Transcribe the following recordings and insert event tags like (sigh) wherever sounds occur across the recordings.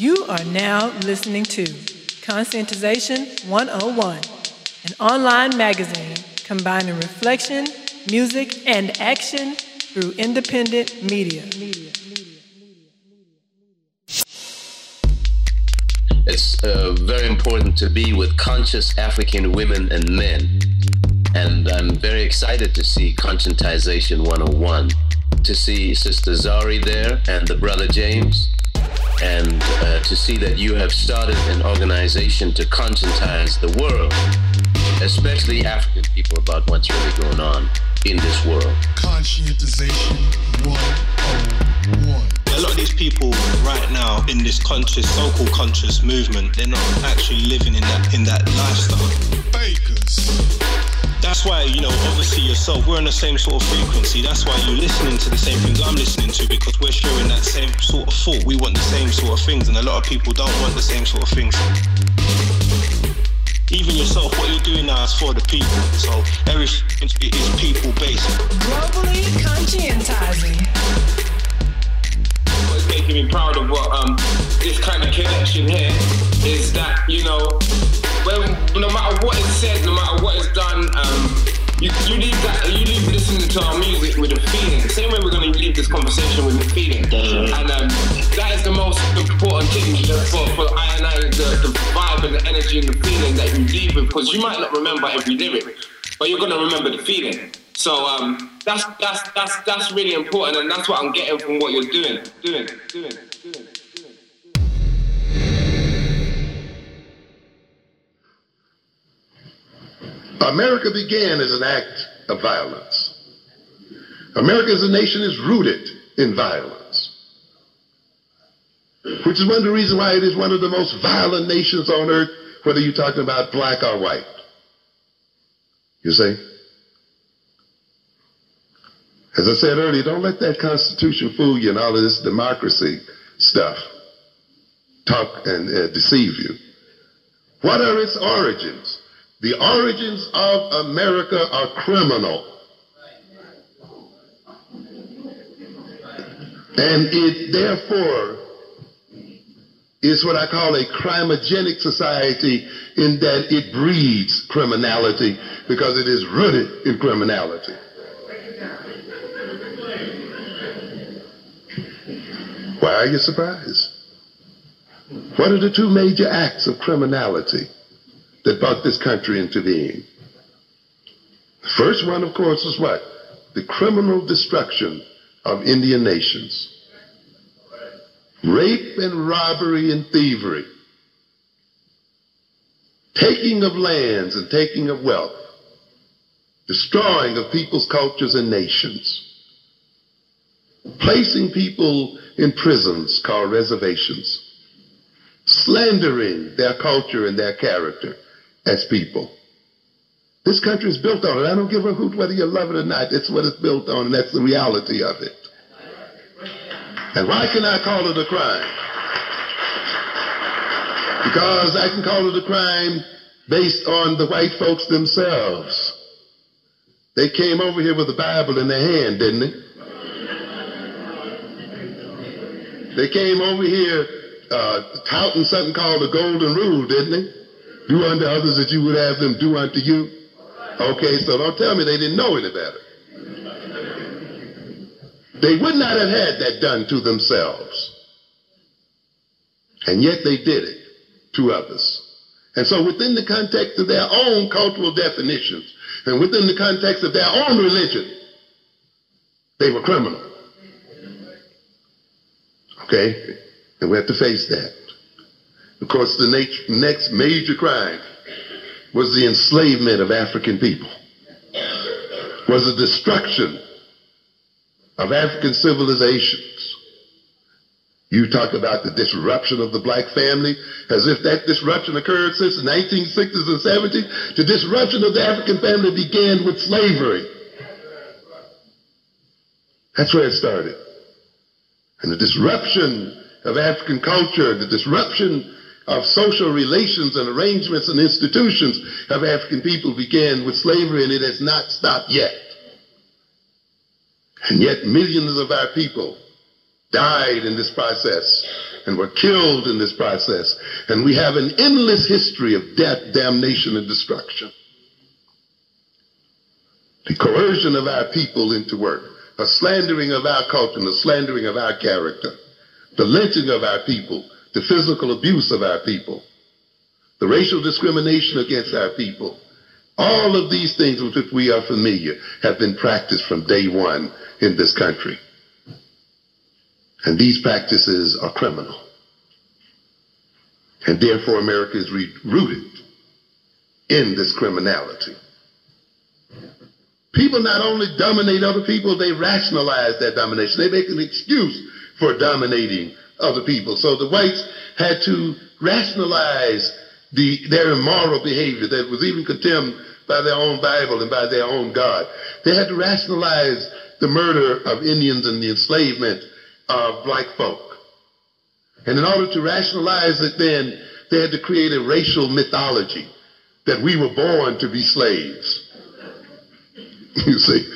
You are now listening to Conscientization 101, an online magazine combining reflection, music, and action through independent media. It's uh, very important to be with conscious African women and men. And I'm very excited to see Conscientization 101, to see Sister Zari there and the brother James, and uh, to see that you have started an organization to conscientize the world, especially African people, about what's really going on in this world. Conscientization 101. A lot of these people right now in this conscious, so-called conscious movement, they're not actually living in that in that lifestyle. Bakers. That's why, you know, obviously yourself, we're on the same sort of frequency. That's why you're listening to the same things I'm listening to because we're sharing that same sort of thought. We want the same sort of things, and a lot of people don't want the same sort of things. Even yourself, what you're doing now is for the people. So everything is people based. Globally conscientizing. Making me proud of what um this kind of connection here is that you know when no matter what is said, no matter what is done, um you, you leave that you leave listening to our music with a feeling. Same way we're gonna leave this conversation with a feeling. And um that is the most important thing for, for I and I the, the vibe and the energy and the feeling that you leave with because you might not remember every lyric, but you're gonna remember the feeling. So um, that's that's that's that's really important, and that's what I'm getting from what you're doing. doing, doing, doing, doing. America began as an act of violence. America as a nation is rooted in violence, which is one of the reasons why it is one of the most violent nations on earth, whether you're talking about black or white. You see? As I said earlier, don't let that Constitution fool you and all of this democracy stuff talk and uh, deceive you. What are its origins? The origins of America are criminal. And it therefore is what I call a crimogenic society in that it breeds criminality because it is rooted in criminality. Why are you surprised? What are the two major acts of criminality that brought this country into being? The first one, of course, is what? The criminal destruction of Indian nations. Rape and robbery and thievery. Taking of lands and taking of wealth. Destroying of people's cultures and nations. Placing people in prisons called reservations. Slandering their culture and their character as people. This country is built on it. I don't give a hoot whether you love it or not. It's what it's built on, and that's the reality of it. And why can I call it a crime? Because I can call it a crime based on the white folks themselves. They came over here with the Bible in their hand, didn't they? They came over here uh, touting something called the Golden Rule, didn't they? Do unto others that you would have them do unto you. Okay, so don't tell me they didn't know any better. They would not have had that done to themselves. And yet they did it to others. And so within the context of their own cultural definitions and within the context of their own religion, they were criminal. Okay? And we have to face that. Of course, the next major crime was the enslavement of African people, was the destruction of African civilizations. You talk about the disruption of the black family as if that disruption occurred since the 1960s and 70s. The disruption of the African family began with slavery. That's where it started. And the disruption of African culture, the disruption of social relations and arrangements and institutions of African people began with slavery and it has not stopped yet. And yet millions of our people died in this process and were killed in this process. And we have an endless history of death, damnation, and destruction. The coercion of our people into work, a slandering of our culture, and the slandering of our character, the lynching of our people, the physical abuse of our people, the racial discrimination against our people. All of these things with which we are familiar have been practiced from day one in this country. And these practices are criminal. And therefore America is rooted in this criminality. People not only dominate other people, they rationalize that domination. They make an excuse for dominating other people. So the whites had to rationalize the, their immoral behavior that was even condemned by their own Bible and by their own God. They had to rationalize the murder of Indians and the enslavement of black folk. And in order to rationalize it then, they had to create a racial mythology that we were born to be slaves. (laughs) you see?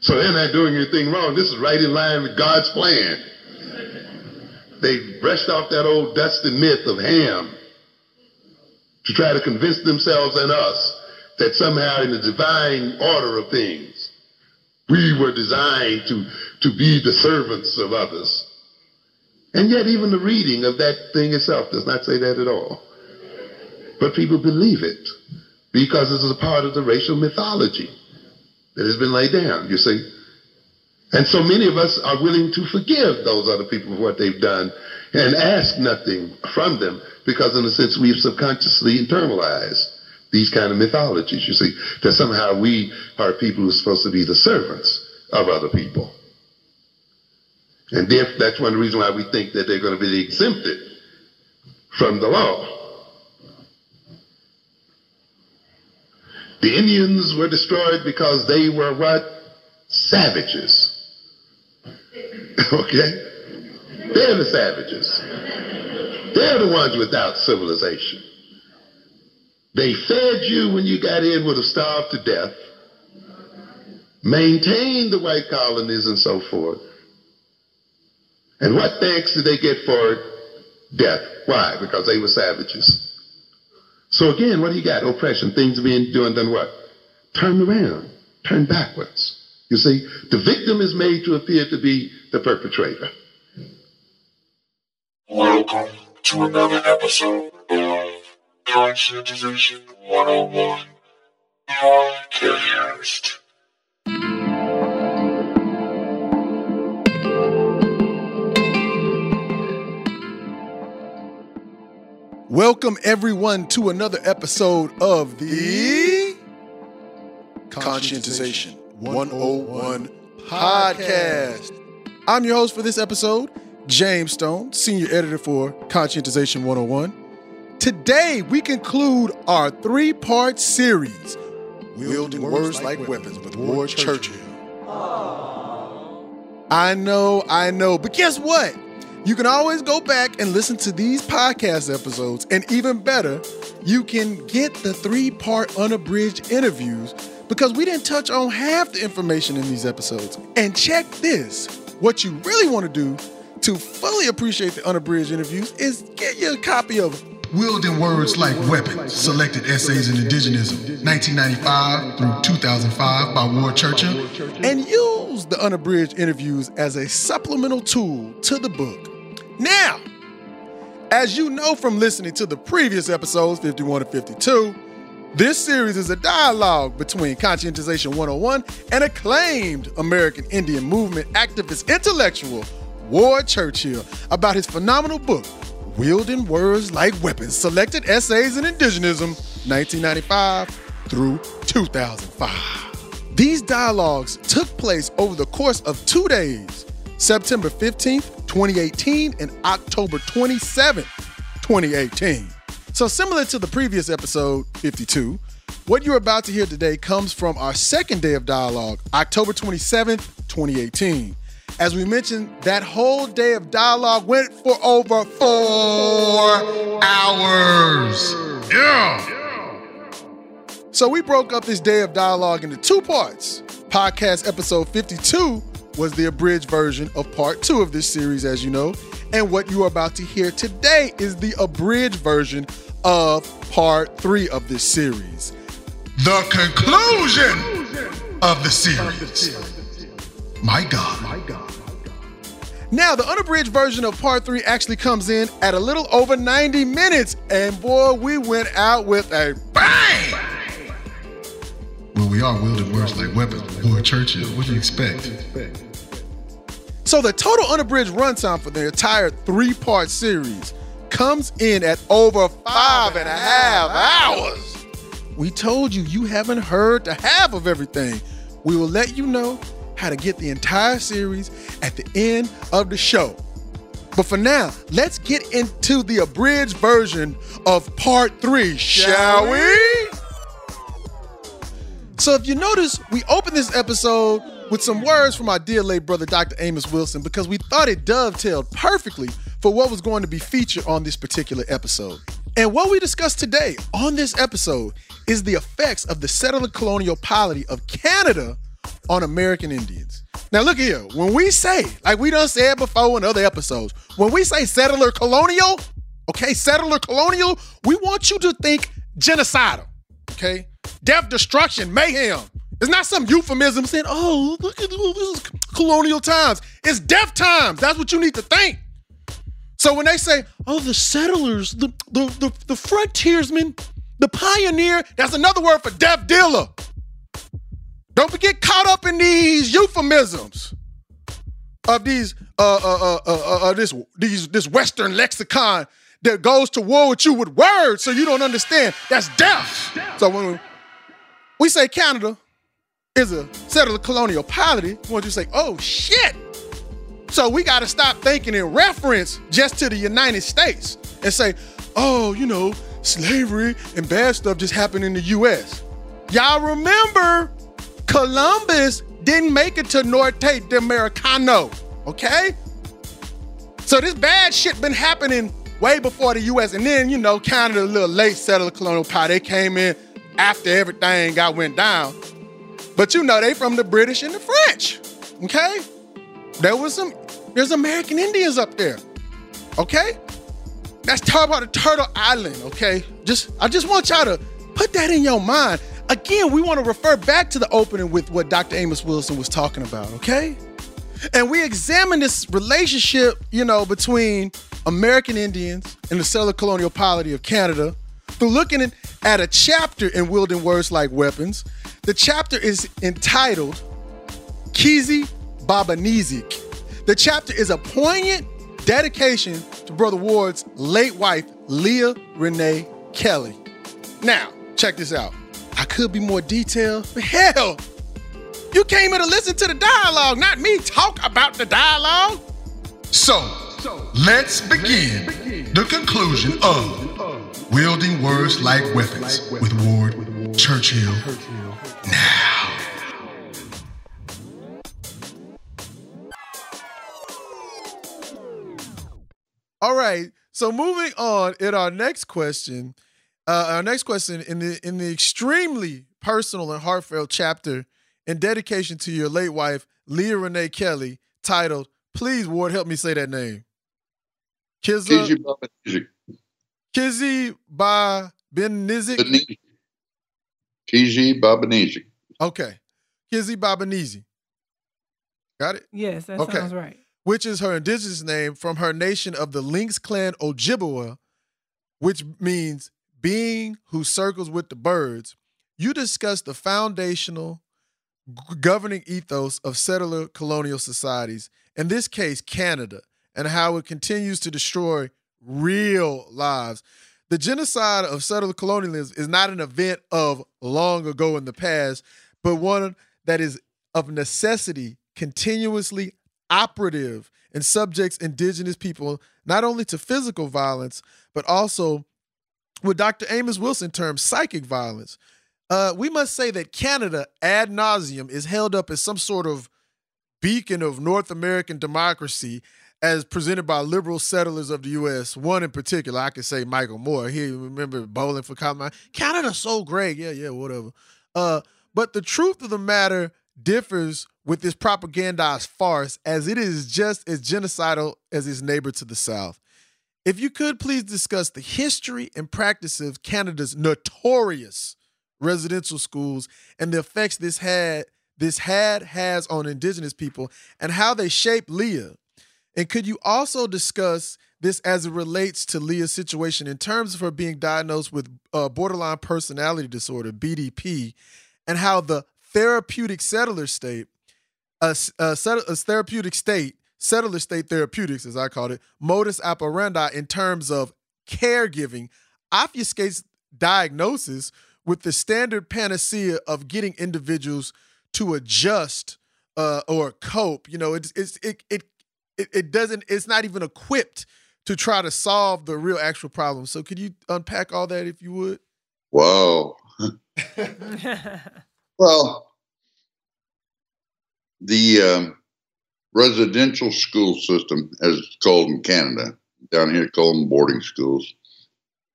So they're not doing anything wrong. This is right in line with God's plan. They brushed off that old dusty myth of Ham to try to convince themselves and us that somehow in the divine order of things, we were designed to, to be the servants of others. And yet even the reading of that thing itself does not say that at all. But people believe it because it is a part of the racial mythology that has been laid down, you see. And so many of us are willing to forgive those other people for what they've done and ask nothing from them because in a sense we've subconsciously internalized these kind of mythologies, you see, that somehow we are people who are supposed to be the servants of other people. And that's one reason why we think that they're going to be exempted from the law. The Indians were destroyed because they were what? Savages. (laughs) okay? They're the savages. They're the ones without civilization. They fed you when you got in, would have starved to death, maintained the white colonies and so forth. And what thanks did they get for it? Death. Why? Because they were savages. So again, what do you got? Oppression. Things being doing done what? Turned around. Turned backwards. You see, the victim is made to appear to be the perpetrator. Welcome to another episode of Conscientization 101. Podcast. Welcome everyone to another episode of the Conscientization 101 podcast. I'm your host for this episode, James Stone, senior editor for Conscientization 101. Today we conclude our three-part series, Wielding Words Like Weapons with Ward Churchill. I know, I know, but guess what? You can always go back and listen to these podcast episodes, and even better, you can get the three part unabridged interviews because we didn't touch on half the information in these episodes. And check this what you really want to do to fully appreciate the unabridged interviews is get you a copy of Wielding Words Like Weapons, Selected Essays in Indigenism, 1995 through 2005 by Ward Churchill. and use the unabridged interviews as a supplemental tool to the book. Now, as you know from listening to the previous episodes, 51 to 52, this series is a dialogue between Conscientization 101 and acclaimed American Indian movement activist intellectual Ward Churchill about his phenomenal book, Wielding Words Like Weapons Selected Essays in Indigenism, 1995 through 2005. These dialogues took place over the course of two days, September 15th, 2018, and October 27th, 2018. So, similar to the previous episode, 52, what you're about to hear today comes from our second day of dialogue, October 27th, 2018. As we mentioned, that whole day of dialogue went for over four hours. Yeah! So we broke up this day of dialogue into two parts. Podcast episode 52 was the abridged version of part two of this series, as you know. And what you are about to hear today is the abridged version of part three of this series. The conclusion of the series. My God. My God. Now, the unabridged version of part three actually comes in at a little over 90 minutes, and boy, we went out with a bang! Well, we are wielding words like weapons. Boy, Churchill, what do you expect? So, the total unabridged runtime for the entire three part series comes in at over five and a half hours. We told you you haven't heard the half of everything. We will let you know how to get the entire series at the end of the show. But for now, let's get into the abridged version of part three, shall we? So, if you notice, we opened this episode with some words from our dear late brother, Dr. Amos Wilson, because we thought it dovetailed perfectly for what was going to be featured on this particular episode. And what we discussed today on this episode is the effects of the settler colonial polity of Canada on American Indians. Now, look here. When we say, like we done said before in other episodes, when we say settler colonial, okay, settler colonial, we want you to think genocidal, okay? Death, destruction, mayhem. It's not some euphemism saying, oh, look at this is colonial times. It's death times. That's what you need to think. So when they say, oh, the settlers, the, the, the, the frontiersmen, the pioneer, that's another word for death dealer. Don't get caught up in these euphemisms of these uh uh uh uh, uh, uh this these this Western lexicon that goes to war with you with words, so you don't understand. That's death. So when we say Canada is a settler colonial polity, want you say, oh shit. So we got to stop thinking in reference just to the United States and say, oh, you know, slavery and bad stuff just happened in the U.S. Y'all remember Columbus didn't make it to Norte de Americano, okay? So this bad shit been happening way before the U.S. And then, you know, Canada, a little late settler colonial power, they came in after everything got went down. But you know, they from the British and the French, okay? There was some, there's American Indians up there, okay? That's talk about the Turtle Island, okay? Just, I just want y'all to put that in your mind again, we want to refer back to the opening with what Dr. Amos Wilson was talking about, okay? And we examine this relationship, you know, between American Indians and the settler colonial polity of Canada through looking at a chapter in Wielding Words Like Weapons. The chapter is entitled Kizi Babanezik. The chapter is a poignant dedication to Brother Ward's late wife, Leah Renee Kelly. Now, check this out. I could be more detailed, but hell, you came here to listen to the dialogue, not me talk about the dialogue. So, let's begin the conclusion of Wielding Words Like Weapons with Ward Churchill now. All right. So moving on in our next question, uh, our next question in the in the extremely personal and heartfelt chapter in dedication to your late wife, Leah Renee Kelly, titled "Please, Ward, help me say that name." Kizza, Kizzy Ba Ben Nizik. Kiji Babanese. Okay, Kizzy Babanese. Got it. Yes, that Okay. sounds right. which is her indigenous name from her nation of the Lynx clan Ojibwa, which means being who circles with the birds, you discuss the foundational governing ethos of settler colonial societies, in this case, Canada, and how it continues to destroy real lives. The genocide of settler colonialism is not an event of long ago in the past, but one that is of necessity continuously operative and subjects indigenous people not only to physical violence, but also what Dr. Amos Wilson terms psychic violence. Uh, we must say that Canada, ad nauseum, is held up as some sort of beacon of North American democracy as presented by liberal settlers of the U.S. One in particular, I could say Michael Moore. He remember bowling for Colorado. Canada's so great. Yeah, yeah, whatever. Uh, but the truth of the matter differs with this propagandized farce as it is just as genocidal as its neighbor to the south. If you could please discuss the history and practice of Canada's notorious residential schools and the effects this had this had has on indigenous people and how they shaped Leah. And could you also discuss this as it relates to Leah's situation in terms of her being diagnosed with uh, borderline personality disorder, BDP, and how the therapeutic settler state, a, a, a therapeutic state, settler state therapeutics, as I called it, modus operandi in terms of caregiving, obfuscates diagnosis with the standard panacea of getting individuals to adjust uh, or cope. You know, it's, it's it, it it it doesn't. It's not even equipped to try to solve the real actual problem. So, could you unpack all that if you would? Whoa. (laughs) well, the um, residential school system, as it's called in Canada, down here called them boarding schools,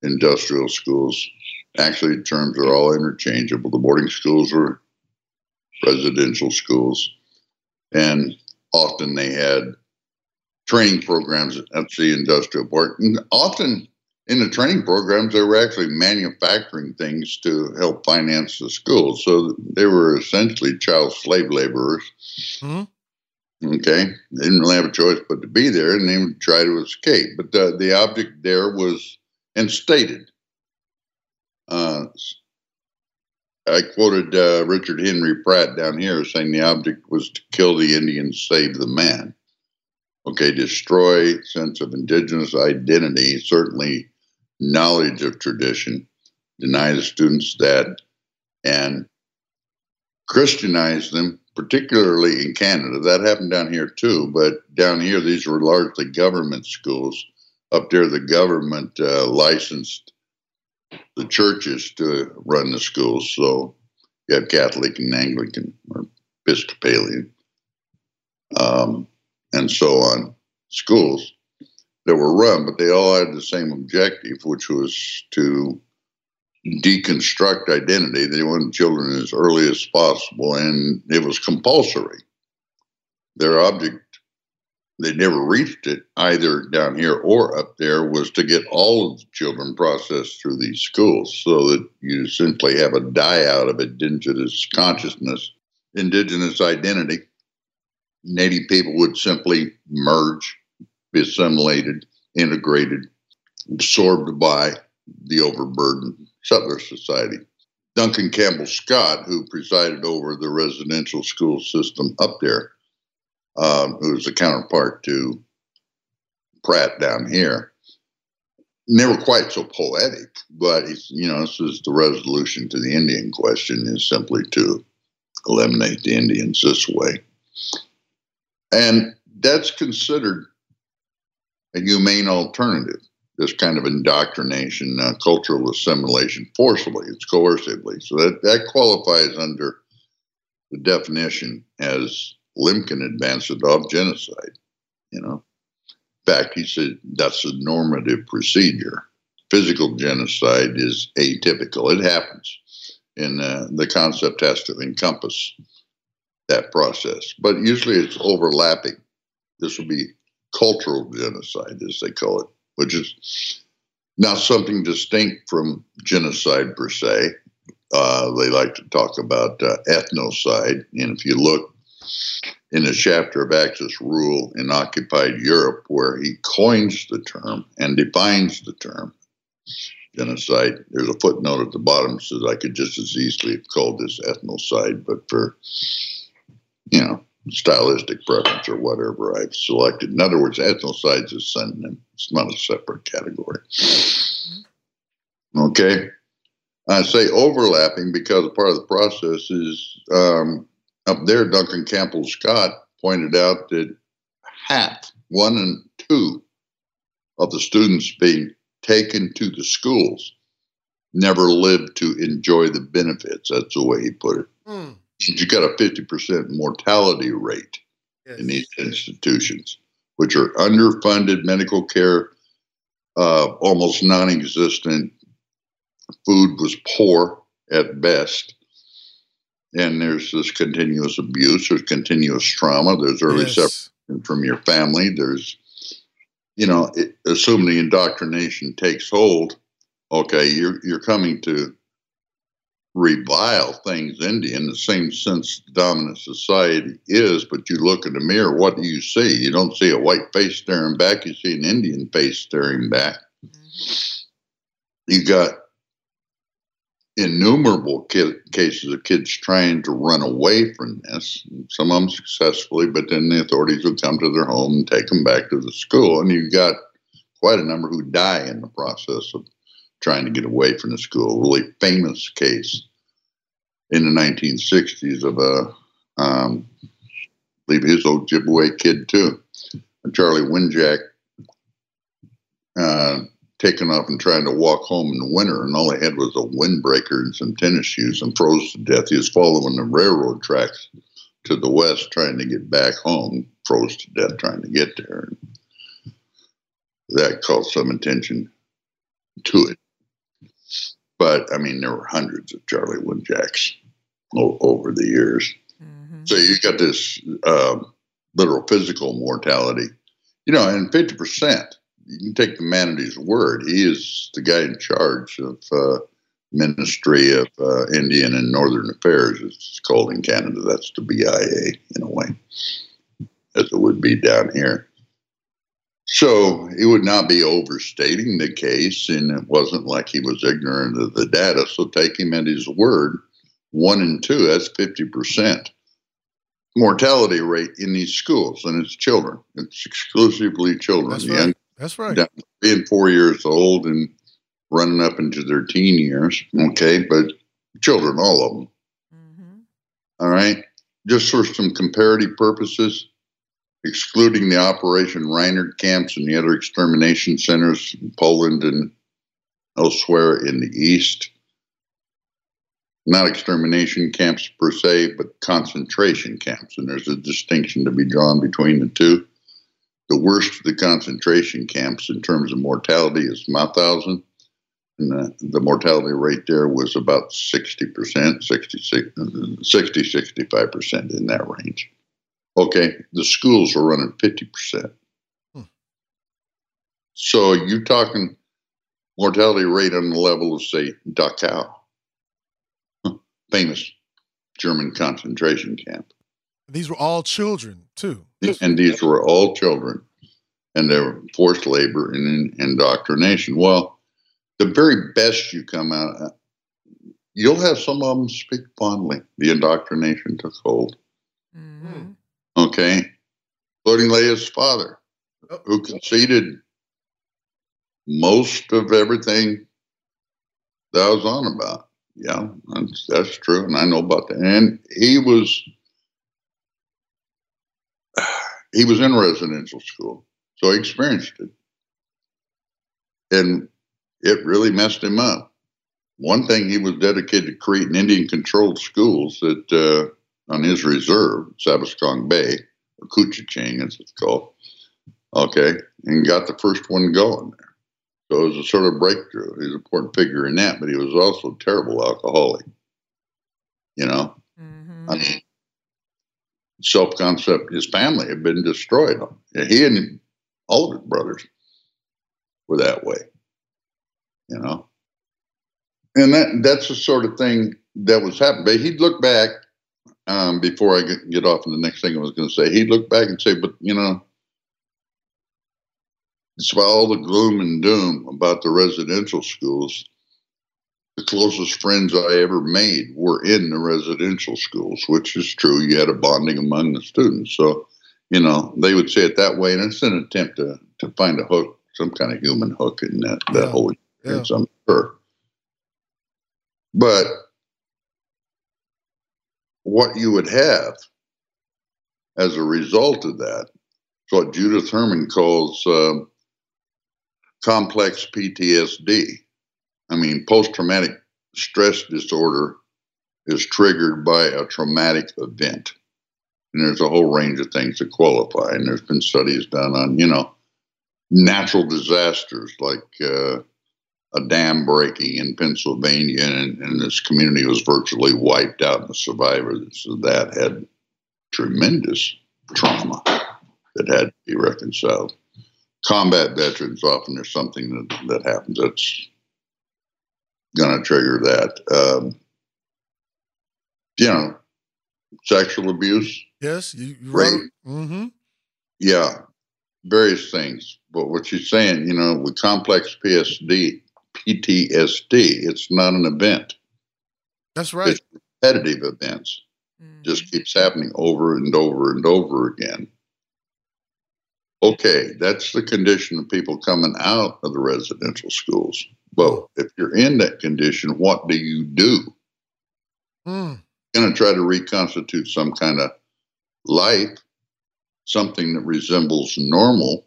industrial schools. Actually, terms are all interchangeable. The boarding schools were residential schools, and often they had training programs at the industrial park. And often in the training programs, they were actually manufacturing things to help finance the schools. So they were essentially child slave laborers. Mm-hmm. Okay, they didn't really have a choice but to be there, and they would try to escape. But the, the object there was instated. Uh, I quoted uh, Richard Henry Pratt down here saying the object was to kill the Indian, save the man. Okay, destroy sense of indigenous identity, certainly knowledge of tradition, deny the students that, and Christianize them, particularly in Canada. That happened down here too, but down here, these were largely government schools. Up there, the government uh, licensed the churches to run the schools. So you have Catholic and Anglican or Episcopalian, um, and so on schools that were run, but they all had the same objective, which was to deconstruct identity. They wanted children as early as possible, and it was compulsory. Their object they never reached it either down here or up there was to get all of the children processed through these schools so that you simply have a die out of indigenous consciousness, indigenous identity. Native people would simply merge, be assimilated, integrated, absorbed by the overburdened settler society. Duncan Campbell Scott, who presided over the residential school system up there, um, was a counterpart to Pratt down here. Never quite so poetic, but you know, this is the resolution to the Indian question is simply to eliminate the Indians this way. And that's considered a humane alternative, this kind of indoctrination, uh, cultural assimilation, forcibly, it's coercively. So that, that qualifies under the definition as Lemkin advanced it off genocide. You know, in fact, he said that's a normative procedure. Physical genocide is atypical. It happens, and uh, the concept has to encompass that process. But usually, it's overlapping. This would be cultural genocide, as they call it, which is not something distinct from genocide per se. Uh, they like to talk about uh, ethnocide, and if you look in a chapter of Axis Rule in Occupied Europe, where he coins the term and defines the term genocide. There's a footnote at the bottom that says I could just as easily have called this ethnocide, but for, you know, stylistic preference or whatever I've selected. In other words, ethnocide is a synonym, it's not a separate category. Okay. I say overlapping because part of the process is um, up there, Duncan Campbell Scott pointed out that half, one and two, of the students being taken to the schools never lived to enjoy the benefits. That's the way he put it. Mm. You got a 50% mortality rate yes. in these institutions, which are underfunded medical care, uh, almost non existent. Food was poor at best. and there's this continuous abuse, there's continuous trauma, there's early Yes. separation from your family, there's, you know, it, assume the indoctrination takes hold. Okay, you're you're coming to revile things into in the same sense dominant society is, but you look in the mirror, what do you see? You don't see a white face staring back, you see an Indian face staring back. You got innumerable cases of kids trying to run away from this, some of them successfully, but then the authorities would come to their home and take them back to the school. And you've got quite a number who die in the process of trying to get away from the school. Really famous case in the 1960s of a, um, I believe his Ojibwe kid too, Charlie Wenjack, uh, taken off and trying to walk home in the winter, and all he had was a windbreaker and some tennis shoes and froze to death. He was following the railroad tracks to the west trying to get back home, froze to death trying to get there. That called some attention to it. But I mean, there were hundreds of Charlie Wenjacks o- over the years. So you got this um, literal physical mortality, you know, and fifty percent. You can take the man at his word. He is the guy in charge of uh, Ministry of uh, Indian and Northern Affairs. It's called in Canada. That's the BIA in a way, as it would be down here. So he would not be overstating the case, and it wasn't like he was ignorant of the data. So take him at his word. One and two, that's fifty percent mortality rate in these schools, and it's children. It's exclusively children, That's young right. That's right. down to three and four years old, and running up into their teen years. Okay, but children, all of them. Mm-hmm. All right, just for some comparative purposes, excluding the Operation Reinhard camps and the other extermination centers in Poland and elsewhere in the east. Not extermination camps per se, but concentration camps. And there's a distinction to be drawn between the two. The worst of the concentration camps in terms of mortality is Mauthausen. And the, the mortality rate there was about 60%, 66, 60, 65% in that range. Okay, the schools are running 50%. Hmm. So you're talking mortality rate on the level of, say, Dachau, famous German concentration camp. These were all children too. And these were all children, and they were forced labor and indoctrination. Well, the very best you come out, uh, you'll have some of them speak fondly. The indoctrination took hold. Mm-hmm. Hmm. Okay, including Leah's father, who conceded most of everything that I was on about. Yeah, that's, that's true, and I know about that. And he was (sighs) he was in residential school, so he experienced it, and it really messed him up. One thing he was dedicated to creating Indian-controlled schools that uh, on his reserve, Sabaskong Bay or Kuchiching, as it's called. Okay, and got the first one going there. So it was a sort of breakthrough. He was an important figure in that, but he was also a terrible alcoholic. You know, I mm-hmm. mean, self concept. His family had been destroyed. He and all of his brothers were that way. You know, and that that's the sort of thing that was happening. But he'd look back um, before I get, get off on the next thing I was going to say. He'd look back and say, "But you know." Despite all the gloom and doom about the residential schools, the closest friends I ever made were in the residential schools, which is true. You had a bonding among the students. So, you know, they would say it that way. And it's an attempt to, to find a hook, some kind of human hook in that, that Yeah. whole Yeah. I'm sure. But what you would have as a result of that is what Judith Herman calls um, complex PTSD. I mean, post traumatic stress disorder is triggered by a traumatic event. And there's a whole range of things that qualify. And there's been studies done on, you know, natural disasters like uh, a dam breaking in Pennsylvania, and, and this community was virtually wiped out, and the survivors of that had tremendous trauma that had to be reconciled. Combat veterans, often there's something that, that happens that's going to trigger that. Um, you know, sexual abuse, Yes, you, you Right. Mm-hmm. yeah, various things. But what you're saying, you know, with complex PSD, PTSD, it's not an event. That's right. It's repetitive events. Just keeps happening over and over and over again. Okay, that's the condition of people coming out of the residential schools. But if you're in that condition, what do you do? Mm. going to try to reconstitute some kind of life, something that resembles normal,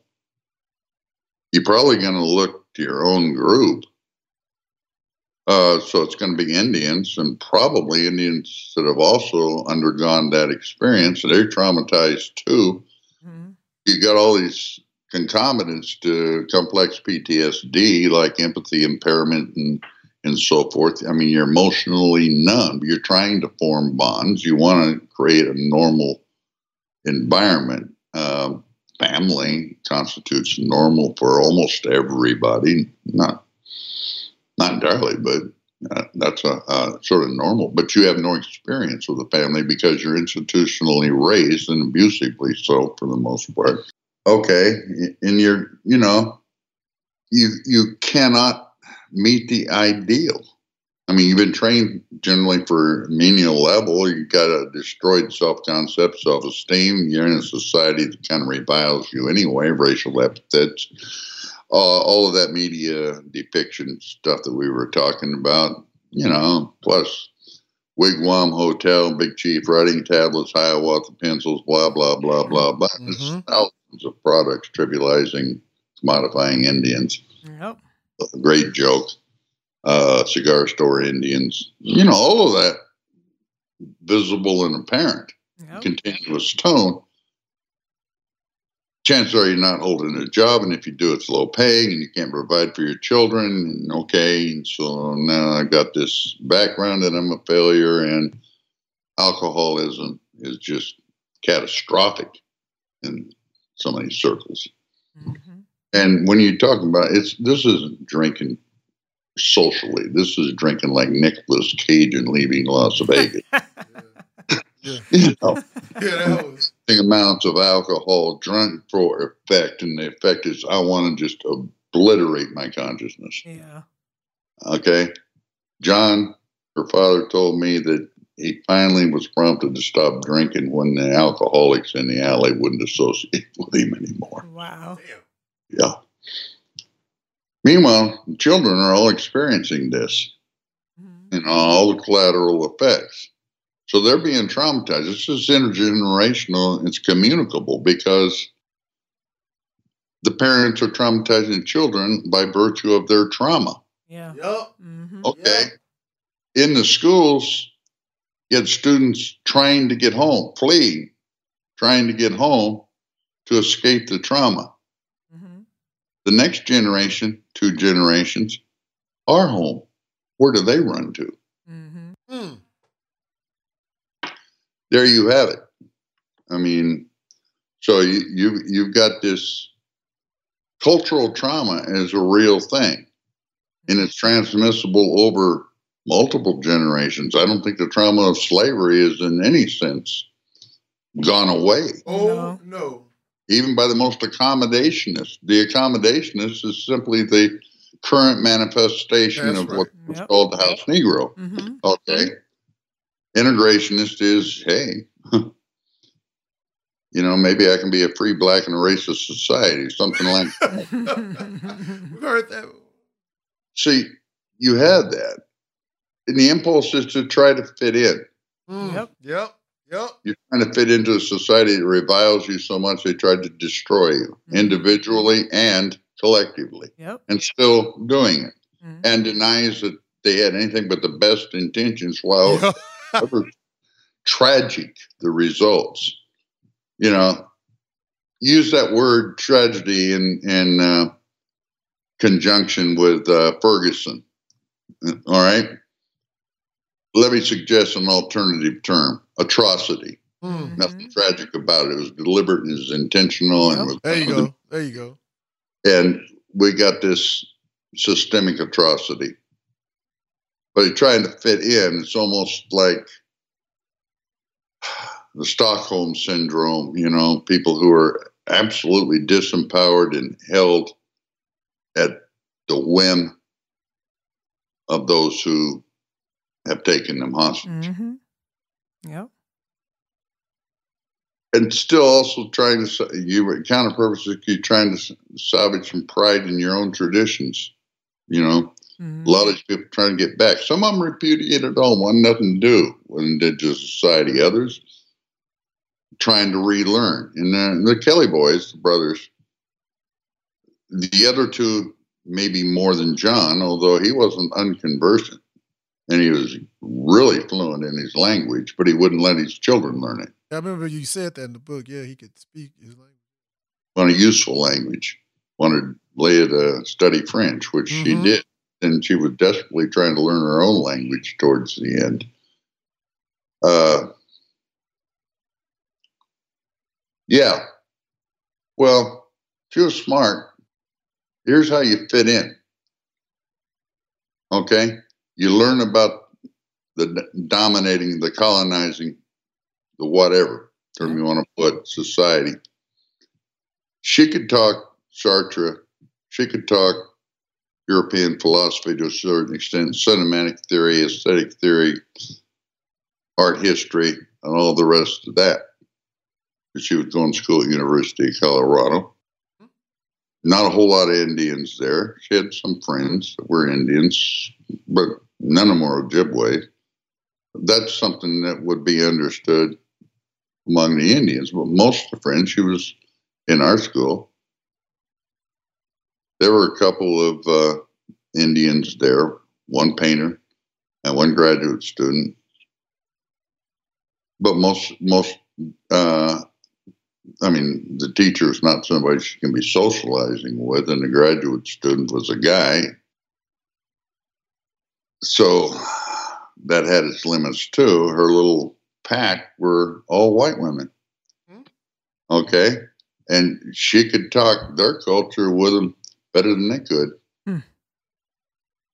you're probably going to look to your own group. Uh, so it's going to be Indians and probably Indians that have also undergone that experience. They're traumatized too. You got all these concomitants to complex PTSD, like empathy impairment and and so forth. I mean, you're emotionally numb. You're trying to form bonds. You want to create a normal environment. Um, family constitutes normal for almost everybody. Not not entirely, but uh, that's a, sort of normal. But you have no experience with a family because you're institutionally raised and abusively so for the most part. Okay, and you're you know you you cannot meet the ideal. I mean, you've been trained generally for menial level. You've got a destroyed self concept, self esteem. You're in a society that kind of reviles you anyway, racial epithets, all of that media depiction stuff that we were talking about, you know, plus Wigwam Hotel, Big Chief, writing tablets, Hiawatha pencils, blah, blah, blah, blah, blah. There's thousands of products trivializing, commodifying Indians Yep. a great joke. Uh, cigar store Indians, you know, all of that visible and apparent, continuous tone. Chances are you're not holding a job, and if you do, it's low paying, and you can't provide for your children. And okay, and so now I've got this background, and I'm a failure, and alcoholism is just catastrophic in so many circles. Mm-hmm. And when you talk about it's this isn't drinking socially. This is drinking like Nicolas Cage and leaving Las (laughs) Vegas. you know, the amounts of alcohol drunk for effect, and the effect is I want to just obliterate my consciousness. Yeah. Okay, John, her father told me that he finally was prompted to stop drinking when the alcoholics in the alley wouldn't associate (laughs) with him anymore. Wow. Yeah. Meanwhile, the children are all experiencing this mm-hmm. and all the collateral effects. So they're being traumatized. This is intergenerational. It's communicable because the parents are traumatizing children by virtue of their trauma. Yeah. Yep. Mm-hmm. Okay. In the schools, you had students trying to get home, fleeing, trying to get home to escape the trauma. Mm-hmm. The next generation, two generations, are home. Where do they run to? Mm. There you have it. I mean, so you, you you've got this cultural trauma as a real thing, and it's transmissible over multiple generations. I don't think the trauma of slavery is in any sense gone away. Oh no. even by the most accommodationist. The accommodationist is simply the current manifestation That's of right. what was called the House Negro. Mm-hmm. Okay. Integrationist is, hey, (laughs) you know, maybe I can be a free black and racist society, something like (laughs) that. See, you had that. And the impulse is to try to fit in. Mm. Yep. Yep. Yep. You're trying to fit into a society that reviles you so much they tried to destroy you individually and collectively. Yep. And still doing it. And denies that they had anything but the best intentions while (laughs) ever tragic the results. You know, use that word tragedy in in uh, conjunction with uh, Ferguson. All right. Let me suggest an alternative term atrocity. Mm. Nothing tragic about it. It was deliberate and it was intentional. And was, There you go. There you go. And we got this systemic atrocity. But trying to fit in. It's almost like the Stockholm syndrome, you know, people who are absolutely disempowered and held at the whim of those who have taken them hostage. Mm-hmm. Yep. and still also trying to you were counter purposes you're trying to salvage some pride in your own traditions you know Mhm. a lot of these people trying to get back some of them repudiated it all one nothing to do with indigenous society others trying to relearn and then the kelly boys the brothers the other two maybe more than john although he wasn't unconversant and he was really fluent in his language but he wouldn't let his children learn it I remember you said that in the book. Yeah, he could speak his language. on a useful language, wanted Leah to study French, which she Mhm. did. And she was desperately trying to learn her own language towards the end. Uh, yeah. Well, she was smart. Here's how you fit in. Okay. You learn about the dominating, the colonizing, the whatever term you want to put, society she could talk Sartre, she could talk European philosophy to a certain extent, cinematic theory, aesthetic theory, art history, and all the rest of that. She was going to school at University of Colorado. Not a whole lot of Indians there. She had some friends that were Indians, but none of them were Ojibwe. That's something that would be understood among the Indians, but most of the friends she was in our school. There were a couple of uh, Indians there, one painter and one graduate student. But most, most, uh, I mean, the teacher is not somebody she can be socializing with, and the graduate student was a guy. So that had its limits too. Her little pack were all white women. Okay and she could talk their culture with them better than they could. Hmm.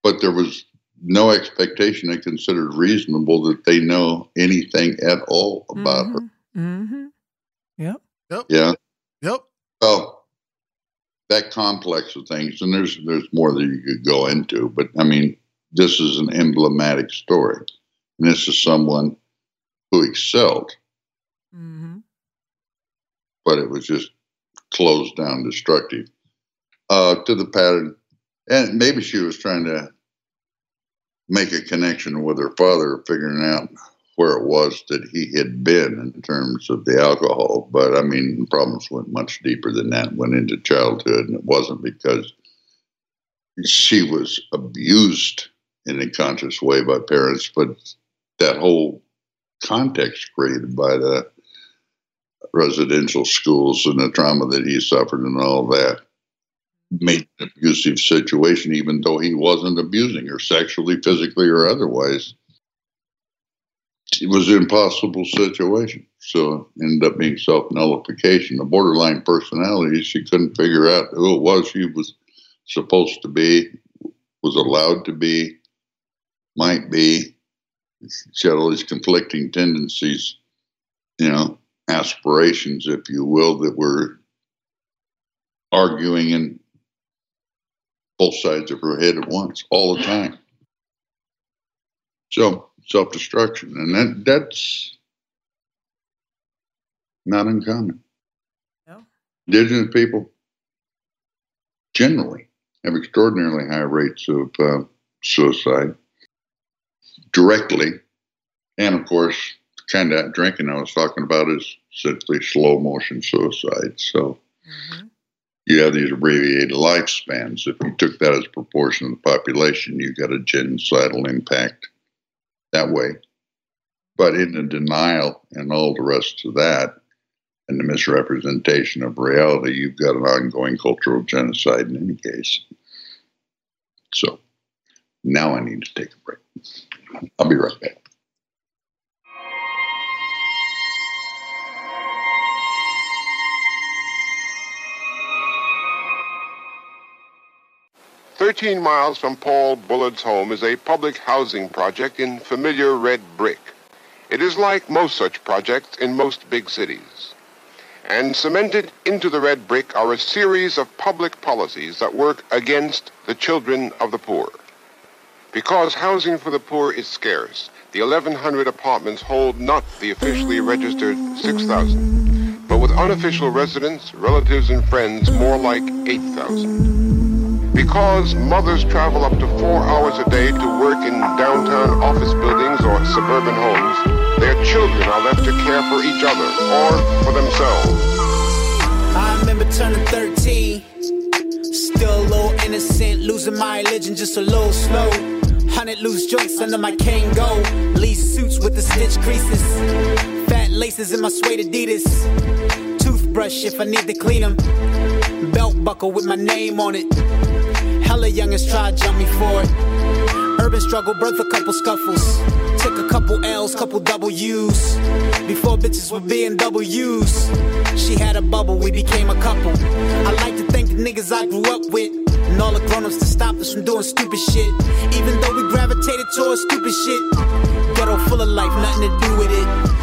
But there was no expectation they considered reasonable that they know anything at all about her. Mm-hmm. Yep. Yep. Yeah. Yep. Well, that complex of things, and there's there's more that you could go into, but I mean, this is an emblematic story, and this is someone who excelled, Mm-hmm. but it was just closed down, destructive uh, to the pattern. And maybe she was trying to make a connection with her father, figuring out where it was that he had been in terms of the alcohol. But I mean, problems went much deeper than that, went into childhood, and it wasn't because she was abused in a conscious way by parents, but that whole context created by the residential schools and the trauma that he suffered and all that made an abusive situation, even though he wasn't abusing her sexually, physically, or otherwise. It was an impossible situation. So it ended up being self nullification. A borderline personality, she couldn't figure out who it was she was supposed to be, was allowed to be, might be. She had all these conflicting tendencies, you know, aspirations, if you will, that were arguing in both sides of her head at once, all the time. So self destruction, and that that's not uncommon. No. Indigenous people generally have extraordinarily high rates of uh, suicide directly, and of course, the kind of drinking I was talking about is simply slow motion suicide. So Mm-hmm. You have these abbreviated lifespans. If you took that as a proportion of the population, you got a genocidal impact that way. But in the denial and all the rest of that, and the misrepresentation of reality, you've got an ongoing cultural genocide in any case. So now I need to take a break. I'll be right back. Thirteen miles from Paul Bullard's home is a public housing project in familiar red brick. It is like most such projects in most big cities. And cemented into the red brick are a series of public policies that work against the children of the poor. Because housing for the poor is scarce, the 1,100 apartments hold not the officially registered 6,000, but with unofficial residents, relatives, and friends, more like 8,000. Because mothers travel up to four hours a day to work in downtown office buildings or suburban homes, their children are left to care for each other or for themselves. I remember turning 13. Still a little innocent, losing my religion just a little slow. Hundred loose joints under my cane go. Lease suits with the stitch creases. Fat laces in my suede Adidas. Toothbrush if I need to clean them. Belt buckle with my name on it. Hella youngins try jump me for it. Urban struggle, birth a couple scuffles. Took a couple L's, couple W's. Before bitches were BMWs. She had a bubble, we became a couple. I like to thank the niggas I grew up with. And all the grown-ups to stop us from doing stupid shit. Even though we gravitated towards stupid shit. Ghetto full of life, nothing to do with it.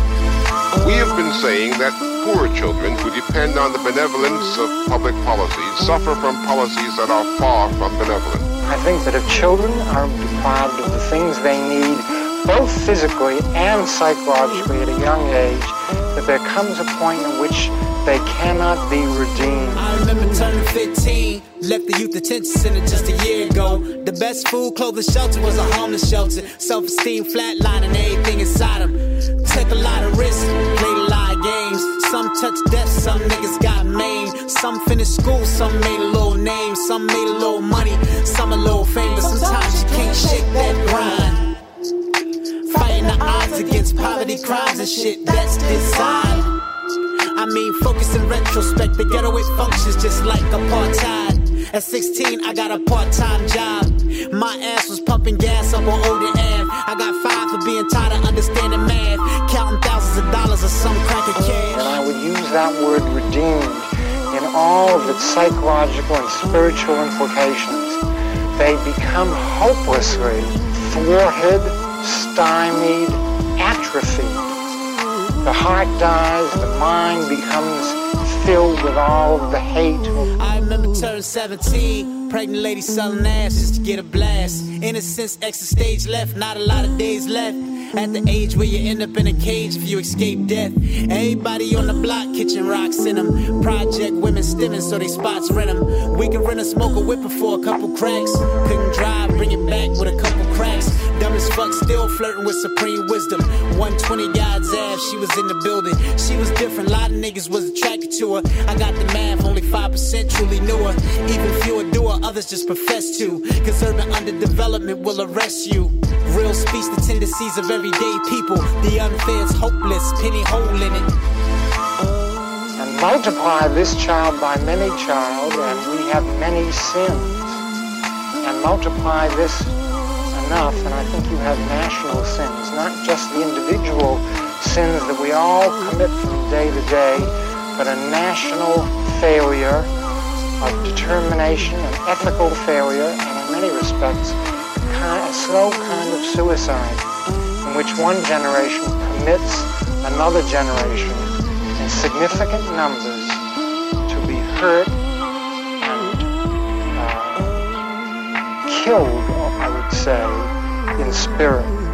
We have been saying that poor children who depend on the benevolence of public policies suffer from policies that are far from benevolent. I think that if children are deprived of the things they need, both physically and psychologically at a young age, that there comes a point in which they cannot be redeemed. I remember turning 15, left the youth detention center just a year ago. The best food, clothing, shelter was a homeless shelter. Self-esteem flatlining everything inside them. Took a lot of risks, played a lot of games. Some touch death, some niggas got maimed. Some finished school, some made a little name, some made a little money, some a little fame. But sometimes you can't shake that grind. Fighting the odds against poverty, crimes and shit. That's design. I mean, focus in retrospect, the ghetto it functions just like apartheid. At 16, I got a part-time job. My ass was pumping gas up on Odin Ave. I got five for being tired of understanding math, counting thousands of dollars of some crack of cash. And I would use that word redeemed in all of its psychological and spiritual implications. They become hopelessly thwarted, stymied, atrophied. The heart dies, the mind becomes filled with all of the hate. I remember turning 17, pregnant lady selling ass just to get a blast. Innocence exit stage left, not a lot of days left. At the age where you end up in a cage if you escape death. Everybody on the block, kitchen rocks in them. Project women stimming so they spots rent them. We can rent a smoke whipper for a couple cracks. Couldn't drive, bring it back with a couple cracks. Dumb as fuck, still flirting with supreme wisdom. 120 God's ass, she was in the building. She was different, a lot of niggas was attracted to her. I got the math, only 5% truly knew her. Even fewer do her, others just profess to. Urban underdevelopment will arrest you. Real speech, the tendencies of everyday people. The unfair's hopeless, penny hole in it. And multiply this child by many child, and we have many sins. And multiply this enough, and I think you have national sins, not just the individual sins that we all commit from day to day, but a national failure of determination, an ethical failure, and in many respects, a slow kind of suicide in which one generation permits another generation in significant numbers to be hurt and uh, killed, I would say, in spirit.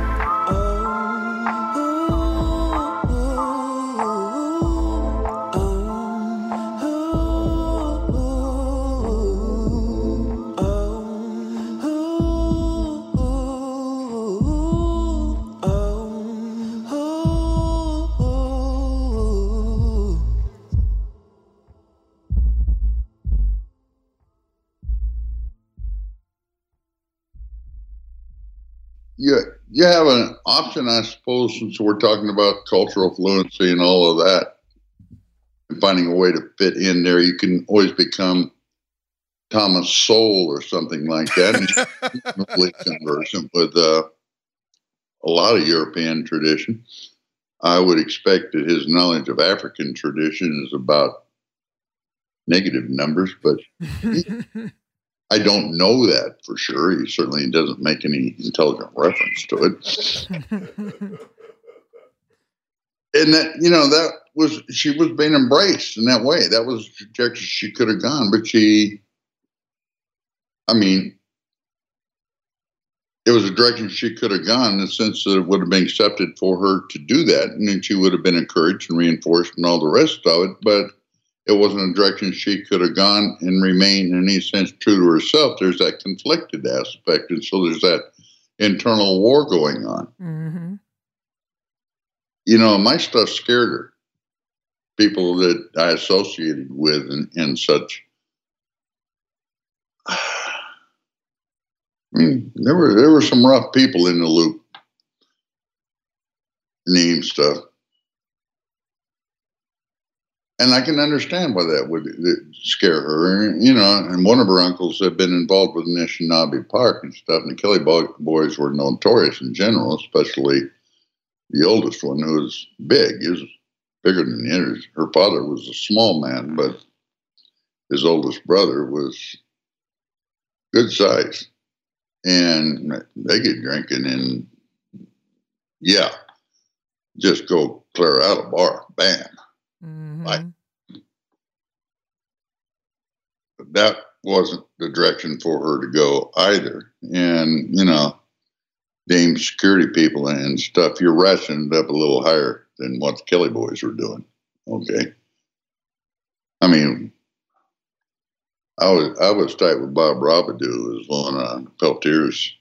You you have an option, I suppose, since we're talking about cultural fluency and all of that, and finding a way to fit in there. You can always become Thomas Sowell or something like that. And (laughs) conversant with uh, a lot of European tradition. I would expect that his knowledge of African tradition is about negative numbers, but (laughs) I don't know that for sure. He certainly doesn't make any intelligent reference to it. (laughs) and that, you know, that was, she was being embraced in that way. That was the trajectory she could have gone, but she, I mean, it was a direction she could have gone in the sense that it would have been accepted for her to do that. And then she would have been encouraged and reinforced and all the rest of it. But it wasn't a direction she could have gone and remained in any sense true to herself. There's that conflicted aspect. And so there's that internal war going on. Mm-hmm. You know, my stuff scared her. People that I associated with and, and such. (sighs) I mean, there were there were some rough people in the loop. Name stuff. And I can understand why that would scare her. You know, and one of her uncles had been involved with Anishinaabe Park and stuff, and the Kelly boys were notorious in general, especially the oldest one, who was big. He was bigger than the others. Her father was a small man, but his oldest brother was good size and they get drinking and yeah, just go clear out a bar, bam. Mm-hmm. Like that wasn't the direction for her to go either. And you know, dame security people and stuff, you're ratcheting it up a little higher than what the Kelly boys were doing. Okay. I mean, I was I was tight with Bob Robideau, who was one of Peltier's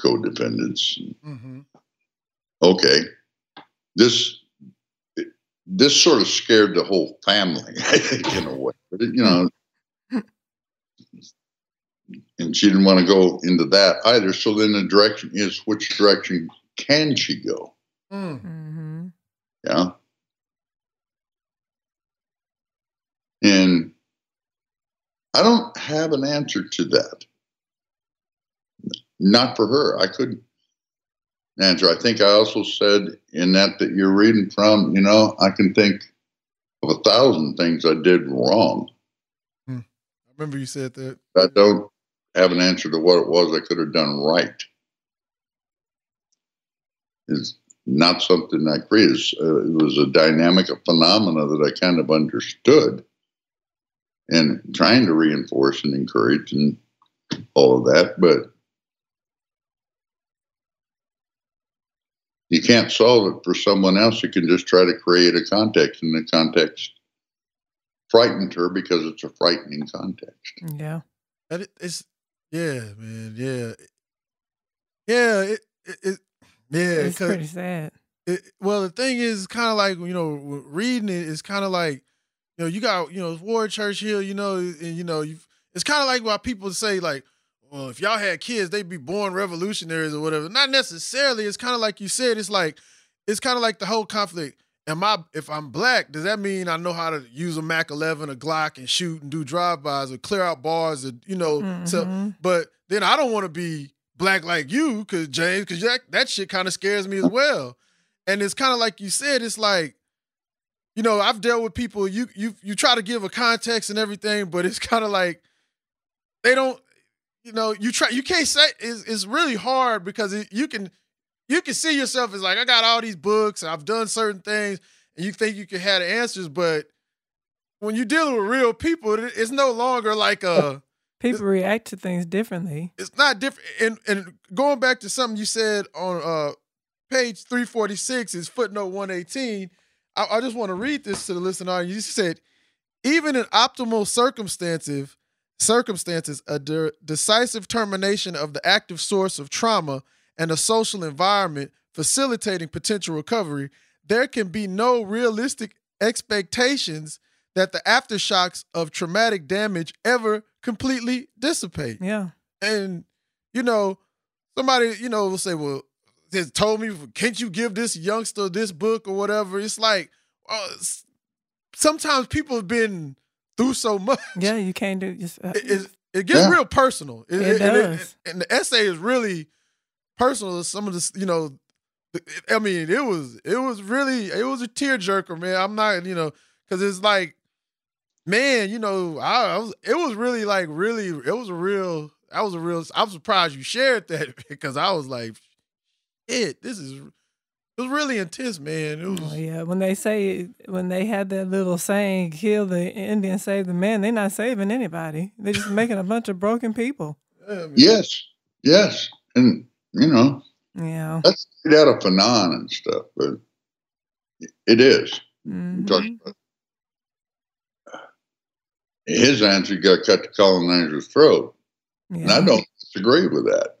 co-defendants. Mm-hmm. Okay, this this sort of scared the whole family, (laughs) I think, in a way. But it, you know, and she didn't want to go into that either. So then the direction is which direction can she go? Mm-hmm. Yeah. And I don't have an answer to that. Not for her. I couldn't answer. I think I also said in that that you're reading from, you know, I can think of a thousand things I did wrong. Hmm. I remember you said that. I don't have an answer to what it was I could have done right. It's not something I created. Uh, it was a dynamic, a phenomena that I kind of understood and trying to reinforce and encourage and all of that. But you can't solve it for someone else. You can just try to create a context, and the context frightened her because it's a frightening context. Yeah. That it- it's yeah, man, yeah, yeah. It, it, it yeah. It's 'cause pretty sad. it, well, the thing is, kind of like you know, reading it is kind of like you know, you got you know, Ward Churchill, you know, and you know, you it's kind of like why people say like, well, if y'all had kids, they'd be born revolutionaries or whatever. Not necessarily. It's kind of like you said. It's like it's kind of like the whole conflict. Am I if I'm black, does that mean I know how to use a Mac 11, a Glock, and shoot and do drive-bys or clear out bars or you know? So, Mhm. but then I don't want to be black like you, because James, because that that shit kind of scares me as (laughs) well. And it's kind of like you said. It's like you know, I've dealt with people. You you you try to give a context and everything, but it's kind of like they don't. You know, you try. You can't say it's, it's really hard because it, you can you can see yourself as like I got all these books and I've done certain things, and you think you can have the answers, but when you're dealing with real people, it- it's no longer like a. People react to things differently. It's not different. And and going back to something you said on uh page 346 is footnote 118. I, I just want to read this to the listener. You said, even in optimal circumstances, circumstances, a de- decisive termination of the active source of trauma and a social environment facilitating potential recovery, there can be no realistic expectations that the aftershocks of traumatic damage ever completely dissipate. Yeah. And, you know, somebody, you know, will say, well, has told me, can't you give this youngster this book or whatever? It's like, uh, sometimes people have been through so much. Yeah, you can't do just uh, It- it gets Yeah. real personal. It and does. and the essay is really personal. Some of the, you know, I mean, it was it was really it was a tearjerker, man. I'm not, you know, because it's like, man, you know, I, I was it was really like really it was a real. I was a real. I'm surprised you shared that (laughs) because I was like, it. this is. It was really intense, man. It was. Oh, yeah, when they say when they had that little saying, "Kill the Indian, save the man," they're not saving anybody. They're just making a bunch of broken people. Yes, yes, and you know Yeah. that's straight out of Fanon and stuff, but it is. Mhm. About- His answer got to cut the colonizer's throat, and I don't disagree with that.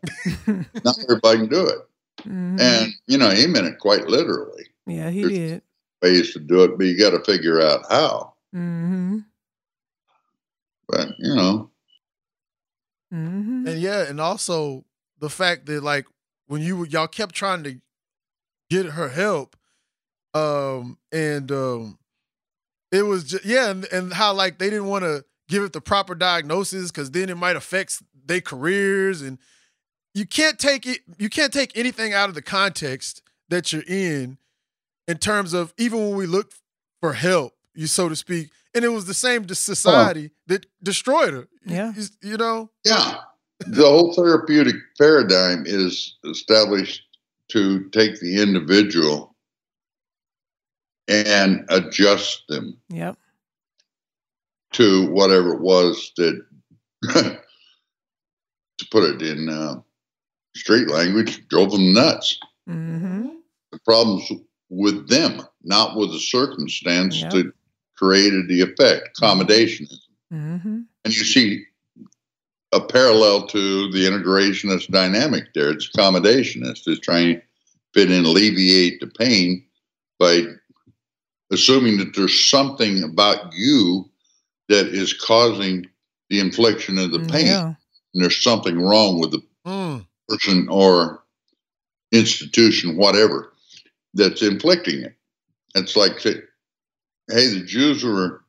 (laughs) Not everybody can do it, Mhm. and you know he meant it quite literally. yeah, he there's- did. Ways to do it, but you got to figure out how. Mm-hmm. But you know, Mm-hmm. And yeah, and also the fact that like when you y'all kept trying to get her help, um, and um, it was just yeah, and, and how like they didn't want to give it the proper diagnosis because then it might affect their careers, and you can't take it, you can't take anything out of the context that you're in, in terms of even when we look for help, you so to speak, and it was the same to society that destroyed her. Yeah. you, you know. yeah, the whole therapeutic paradigm is established to take the individual and adjust them Yep. to whatever it was that, (laughs) to put it in uh, street language, drove them nuts. Mm-hmm. The problems with them, not with the circumstance Yep. that created the effect, accommodationism. Mm-hmm. And you see a parallel to the integrationist dynamic there. It's accommodationist. It's trying to fit in, alleviate the pain by assuming that there's something about you that is causing the infliction of the pain. Yeah. And there's something wrong with the Mm. Person or institution, whatever, that's inflicting it. It's like, hey, the Jews were,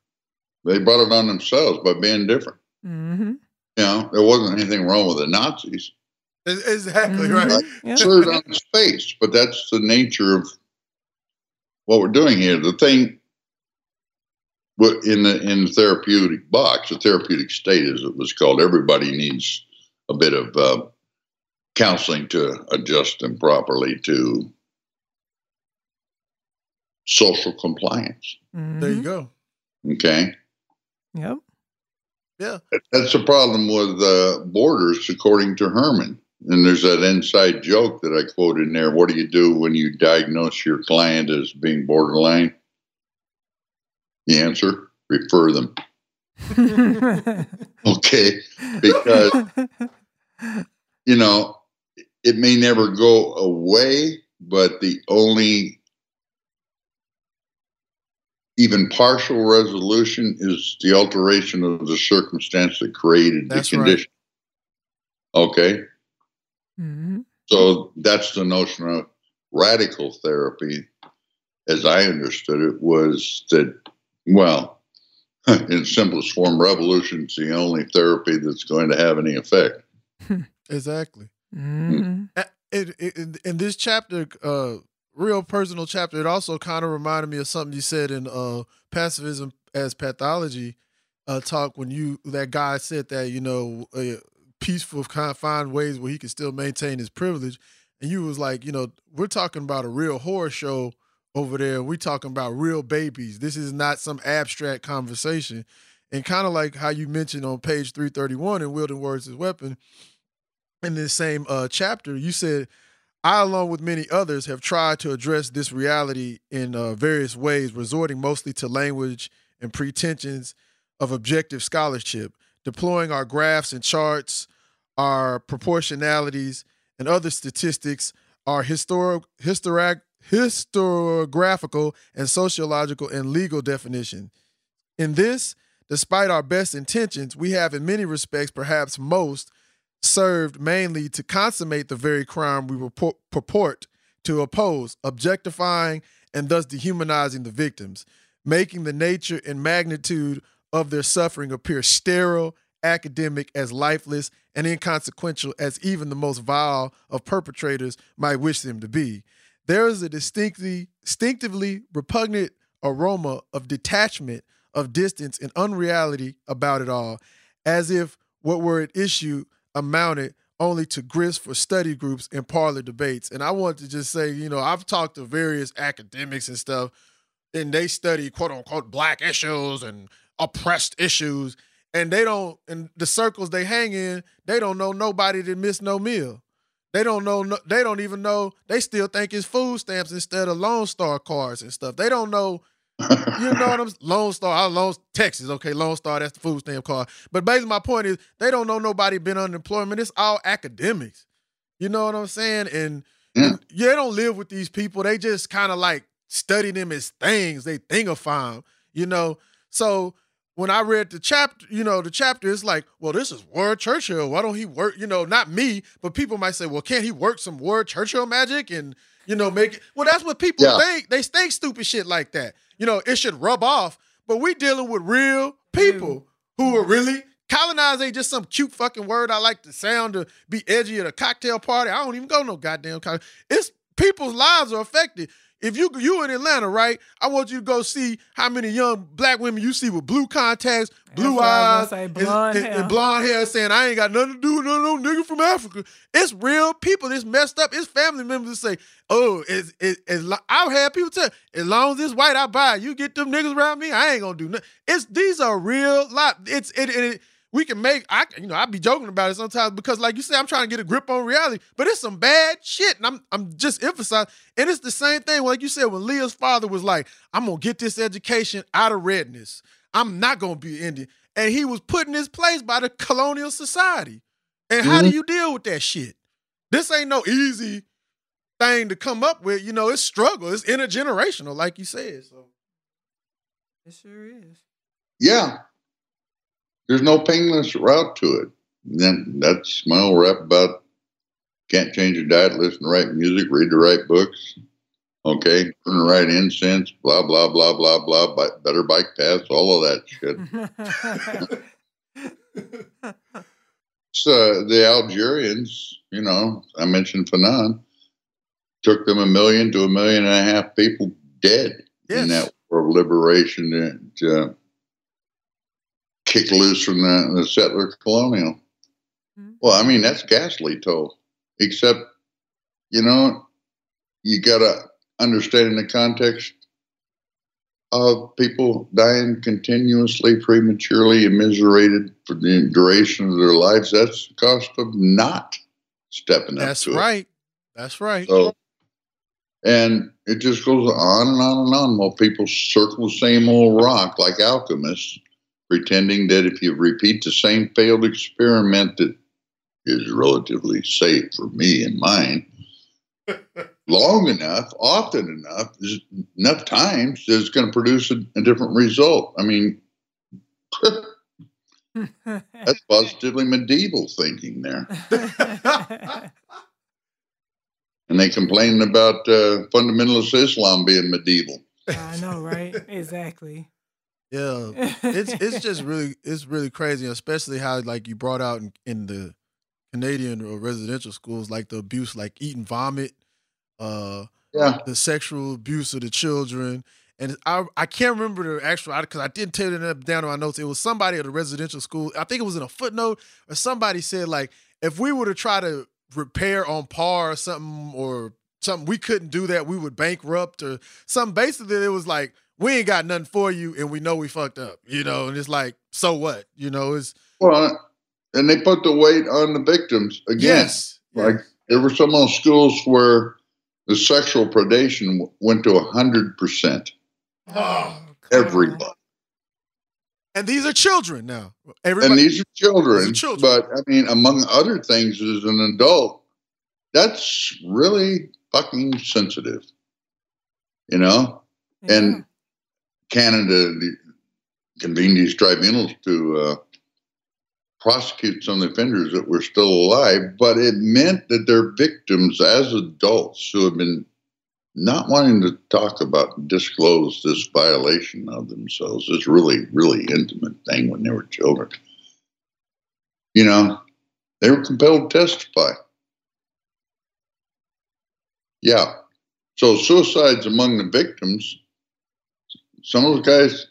they brought it on themselves by being different. Mm-hmm. You know, there wasn't anything wrong with the Nazis. Ex- Exactly Mhm. right. Yeah. Absurd on its face, but that's the nature of what we're doing here. The thing what- in the in the therapeutic box, the therapeutic state, as it was called, everybody needs a bit of uh, counseling to adjust them properly to social compliance. There you Mm-hmm. go. Okay. Yep. Yeah. That's the problem with uh, borders, according to Herman. And there's that inside joke that I quoted in there. What do you do when you diagnose your client as being borderline? The answer refer them. (laughs) Okay. Because, you know, it may never go away, but the only even partial resolution is the alteration of the circumstance that created the That's right. condition. Okay. mm-hmm. So that's the notion of radical therapy, as I understood it, was that, well, (laughs) in simplest form, revolution is the only therapy that's going to have any effect. (laughs) Exactly. Mm-hmm. It, it, in- in this chapter, uh, real personal chapter, it also kind of reminded me of something you said in uh, pacifism as pathology uh, talk when you that guy said that you know uh, peaceful kind of find ways where he can still maintain his privilege, and you was like, you know, we're talking about a real horror show over there. We're talking about real babies. This is not some abstract conversation. And kind of like how you mentioned on page 331 in Wielding Words as Weapon, in this same uh, chapter, you said, I, along with many others, have tried to address this reality in uh, various ways, resorting mostly to language and pretensions of objective scholarship, deploying our graphs and charts, our proportionalities, and other statistics, our historic, historic, historiographical, and sociological and legal definition. In this, despite our best intentions, we have, in many respects, perhaps most, served mainly to consummate the very crime we purport to oppose, objectifying and thus dehumanizing the victims, making the nature and magnitude of their suffering appear sterile academic as lifeless and inconsequential as even the most vile of perpetrators might wish them to be. There is a distinctly, distinctively repugnant aroma of detachment, of distance, and unreality about it all, as if what were at issue amounted only to grist for study groups and parlor debates. And I want to just say, you know, I've talked to various academics and stuff, and they study quote unquote black issues and oppressed issues, and they don't, in the circles they hang in, they don't know nobody that missed no meal. They don't know. no- They don't even know. They still think it's food stamps instead of Lone Star cards and stuff. They don't know. You know what I'm saying? Lone Star, I Lone Texas, okay, Lone Star, that's the food stamp card. But basically, my point is they don't know nobody been unemployment. It's all academics. You know what I'm saying? And Yeah. yeah, they don't live with these people. They just kind of like study them as things. They thingify them, you know. So when I read the chapter, you know, the chapter is like, well, this is Ward Churchill. Why don't he work? You know, not me, but people might say, well, can't he work some Ward Churchill magic and you know make it? Well, that's what people Yeah. think. They think stupid shit like that. You know, it should rub off. But we dealing with real people who are really colonize ain't just some cute fucking word I like to sound to be edgy at a cocktail party. I don't even go no goddamn. It's people's lives are affected. If you you in Atlanta, right? I want you to go see how many young black women you see with blue contacts, blue eyes, and- blonde and, hair. and blonde hair, saying I ain't got nothing to do with no, no nigga from Africa. It's real people. It's messed up. It's family members that say, "Oh, it's it, it's." I've had people tell, as long as it's white, I buy. it. You get them niggas around me, I ain't gonna do nothing. It's these are real lot. It's it, it, it we can make I you know I be joking about it sometimes because like you said I'm trying to get a grip on reality, but it's some bad shit, and I'm I'm just emphasizing. And it's the same thing like you said when Leah's father was like, "I'm gonna get this education out of redness. I'm not gonna be Indian," and he was put in his place by the colonial society. And how do mm-hmm. you deal with that shit? This ain't no easy thing to come up with. You know, it's struggle. It's intergenerational, like you said. So It sure is. Yeah. There's no painless route to it. Then that's my old rap about can't change your diet, listen to right music, read the right books, okay, burn the right incense, blah, blah, blah, blah, blah, bi- better bike paths, all of that shit. (laughs) So the Algerians, you know, I mentioned Fanon, took them a million to a million and a half people dead in that war of liberation to uh, kick loose from the, the settler colonial. Hmm. Well, I mean, that's ghastly toll, except, you know, you got to understand in the context of people dying continuously, prematurely, immiserated for the duration of their lives. That's the cost of not stepping up that's to it. right. That's right. So, and it just goes on and on and on while people circle the same old rock like alchemists, pretending that if you repeat the same failed experiment that is relatively safe for me and mine, (laughs) long enough, often enough, enough times, it's going to produce a, a different result. I mean, (laughs) that's positively medieval thinking there. (laughs) And they complain about uh, fundamentalist Islam being medieval. I know, right? Exactly. Yeah, it's it's just (laughs) really it's really crazy, especially how like you brought out in, in the Canadian or residential schools, like the abuse, like eating vomit, uh, Yeah. the sexual abuse of the children, and I I can't remember the actual because I didn't take it up down in my notes. It was somebody at a residential school. I think it was in a footnote or somebody said like if we were to try to repair on par or something or something we couldn't do that we would bankrupt or something. Basically, it was like we ain't got nothing for you and we know we fucked up, you know. And it's like so what, you know? It's Well, and they put the weight on the victims again. yes, Like there were some of those schools where the sexual predation went to a hundred percent. Oh, Everybody, and these are children now. and these are children. These are children. But I mean, among other things, as an adult, that's really fucking sensitive. You know, and Canada convened these tribunals to uh, prosecute some of the offenders that were still alive, but it meant that their victims, as adults who have been not wanting to talk about disclose this violation of themselves, this really, really intimate thing when they were children, You know, they were compelled to testify. Yeah. So suicides among the victims, some of the guys,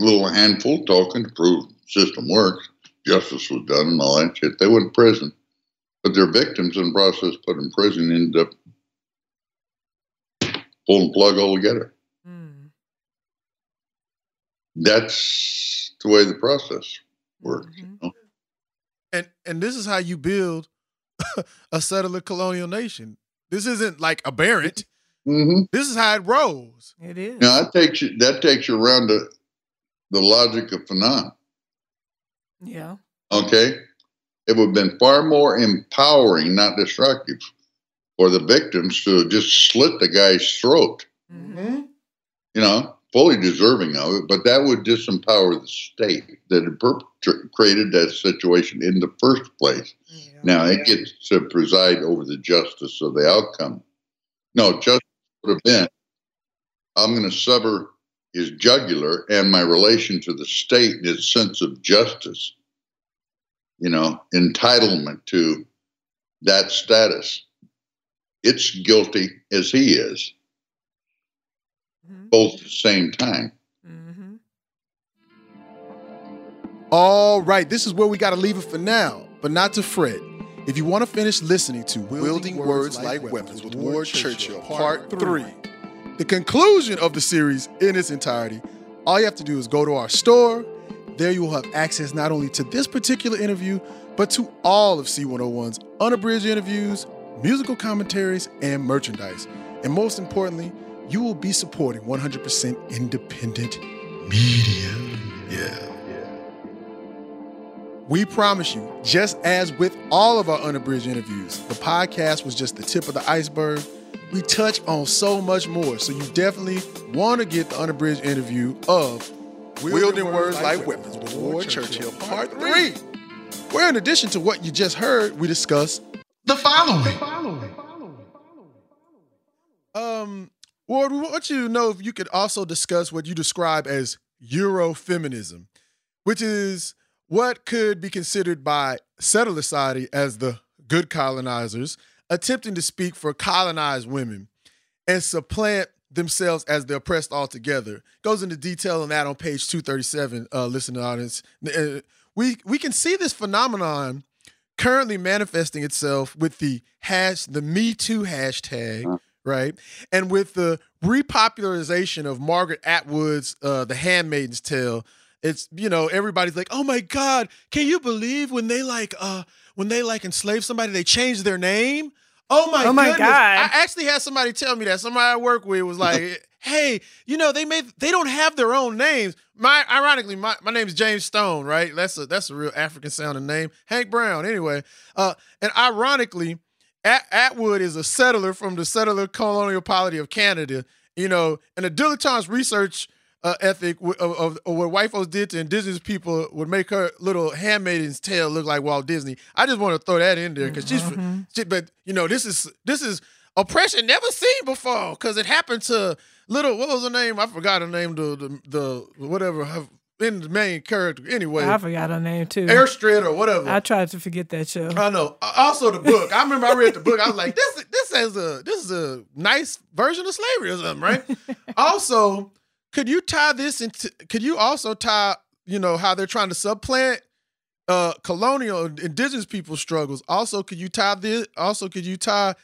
a little handful talking to prove system works, justice was done and all that shit. They went to prison. But their victims in the process put in prison ended up pulling the plug altogether. Mm. That's the way the process works. Mm-hmm. You know? And and this is how you build (laughs) a settler colonial nation. This isn't like aberrant. Mm-hmm. This is how it rolls. It is. Now that takes you that takes you around to the logic of Fanon. Yeah. Okay? It would have been far more empowering, not destructive, for the victims to just slit the guy's throat. Mm-hmm. You know, fully deserving of it, but that would disempower the state that had perpetra- created that situation in the first place. Now it gets to preside over the justice of the outcome. No, justice would have been I'm going to sever his jugular and my relation to the state and its sense of justice, you know, entitlement to that status. It's guilty as he is, mm-hmm. both at the same time. Mm-hmm. All right, this is where we got to leave it for now, but not to fret. If you want to finish listening to Wielding Words Like Weapons with Ward Churchill, Part 3, the conclusion of the series in its entirety, all you have to do is go to our store. There you will have access not only to this particular interview, but to all of C101's unabridged interviews, musical commentaries, and merchandise. And most importantly, you will be supporting 100% independent media. Yeah. We promise you, just as with all of our unabridged interviews, the podcast was just the tip of the iceberg. We touch on so much more, so you definitely want to get the unabridged interview of Wielding Words Like Weapons with Ward Churchill, Part 3, where in addition to what you just heard, we discuss the following. Um, Ward, we want you to know if you could also discuss what you describe as Eurofeminism, which is what could be considered by settler society as the good colonizers attempting to speak for colonized women and supplant themselves as the oppressed altogether. Goes into detail on that on page 237, uh, listening audience. Uh, We we can see this phenomenon currently manifesting itself with the hash the Me Too hashtag, right? And with the repopularization of Margaret Atwood's uh, The Handmaid's Tale, it's you know everybody's like, oh my god, can you believe when they like uh when they like enslave somebody, they change their name? Oh my, Oh my goodness. God. I actually had somebody tell me that. Somebody I work with was like, (laughs) hey, you know, they made they don't have their own names. My ironically, my, my name is James Stone, right? That's a that's a real African sounding name. Hank Brown, anyway. Uh, and ironically, At- Atwood is a settler from the settler colonial polity of Canada. You know, and the dilettante's research uh, ethic of, of, of what white folks did to indigenous people would make her little handmaiden's tale look like Walt Disney. I just want to throw that in there because she's, she, but you know, this is this is oppression never seen before because it happened to little what was her name? I forgot her name. The the, the whatever her- in the main character anyway. I forgot her name too. Airstread or whatever. I tried to forget that show. I know. Also, the book. I remember I read the book. I was like, this this is a this is a nice version of slavery or something, right? (laughs) also, could you tie this into? Could you also tie, you know, how they're trying to supplant uh colonial indigenous people struggles? Also, could you tie this? Also, could you tie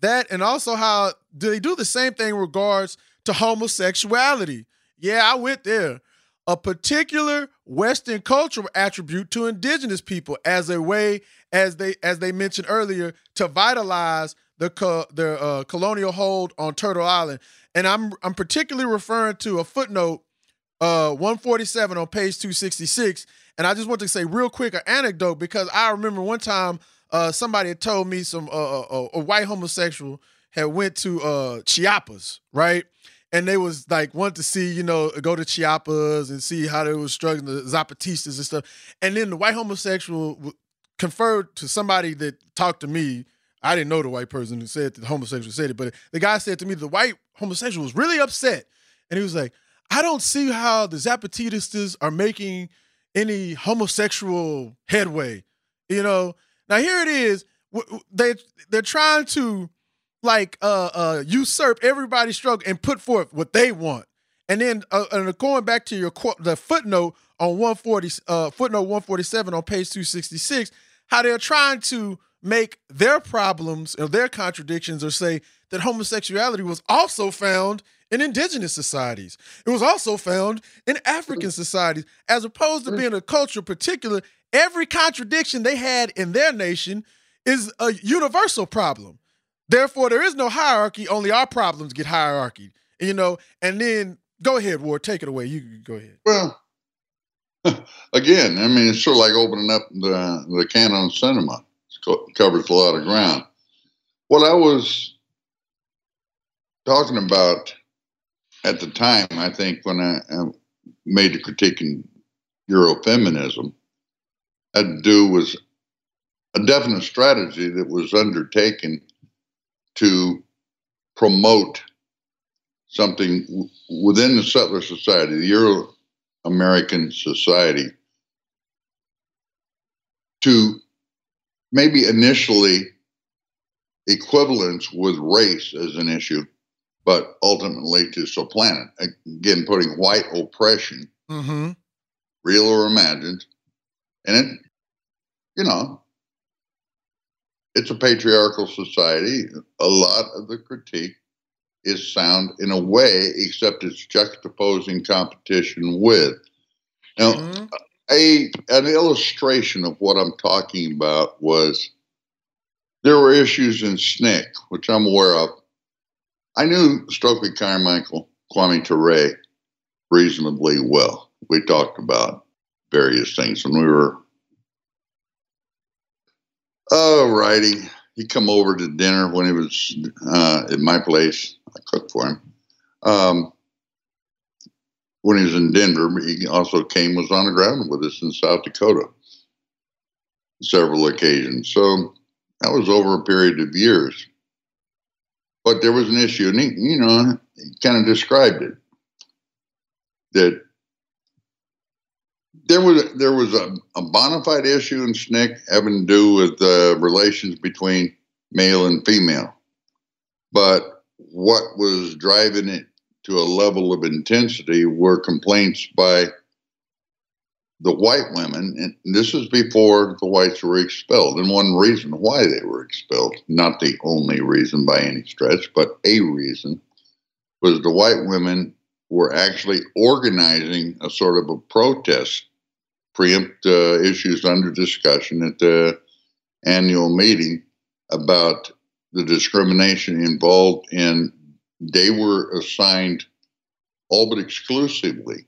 that and also how do they do the same thing in regards to homosexuality? Yeah, I went there a particular Western cultural attribute to indigenous people as a way, as they as they mentioned earlier, to vitalize the co- their uh, colonial hold on Turtle Island. And I'm I'm particularly referring to a footnote, uh, 147 on page 266. And I just want to say real quick an anecdote because I remember one time uh, somebody had told me some uh, uh, a white homosexual had went to uh, Chiapas, right? and they was like wanted to see, you know, go to Chiapas and see how they was struggling the Zapatistas and stuff. And then the white homosexual conferred to somebody that talked to me. I didn't know the white person who said the homosexual said it, but the guy said to me the white homosexual was really upset, and he was like, "I don't see how the Zapatistas are making." any homosexual headway. You know, now here it is. They they're trying to like uh uh usurp everybody's struggle and put forth what they want. And then uh, and going back to your the footnote on 140 uh footnote 147 on page 266, how they're trying to make their problems or their contradictions or say that homosexuality was also found in indigenous societies. It was also found in African mm-hmm. societies, as opposed to mm-hmm. being a culture particular. Every contradiction they had in their nation is a universal problem. Therefore, there is no hierarchy. Only our problems get hierarchy. You know, and then go ahead, Ward, take it away. You go ahead. Well, (laughs) again, I mean, it's sort of like opening up the the canon cinema. It covers a lot of ground. What I was talking about at the time, I think, when I, I made the critique in Eurofeminism, had to do was a definite strategy that was undertaken to promote something within the settler society, the Euro American society, to maybe initially equivalence with race as an issue, but ultimately to supplant it. Again, putting white oppression, mm-hmm. real or imagined, and it, you know, it's a patriarchal society. A lot of the critique is sound in a way, except it's juxtaposing competition with. Now, mm-hmm. a an illustration of what I'm talking about was there were issues in SNCC, which I'm aware of. I knew Stokely Carmichael, Kwame Ture reasonably well. We talked about various things when we were Oh, righty. He come over to dinner when he was uh, at my place. I cooked for him. Um, when he was in Denver, he also came was on the ground with us in South Dakota several occasions. So that was over a period of years. But there was an issue, and he, you know, kind of described it that there was there was a, a bona fide issue in SNCC having to do with the relations between male and female, but what was driving it to a level of intensity were complaints by the white women, and this was before the whites were expelled. And one reason why they were expelled, not the only reason by any stretch, but a reason, was the white women were actually organizing a sort of a protest preempt uh, issues under discussion at the annual meeting about the discrimination involved in they were assigned all but exclusively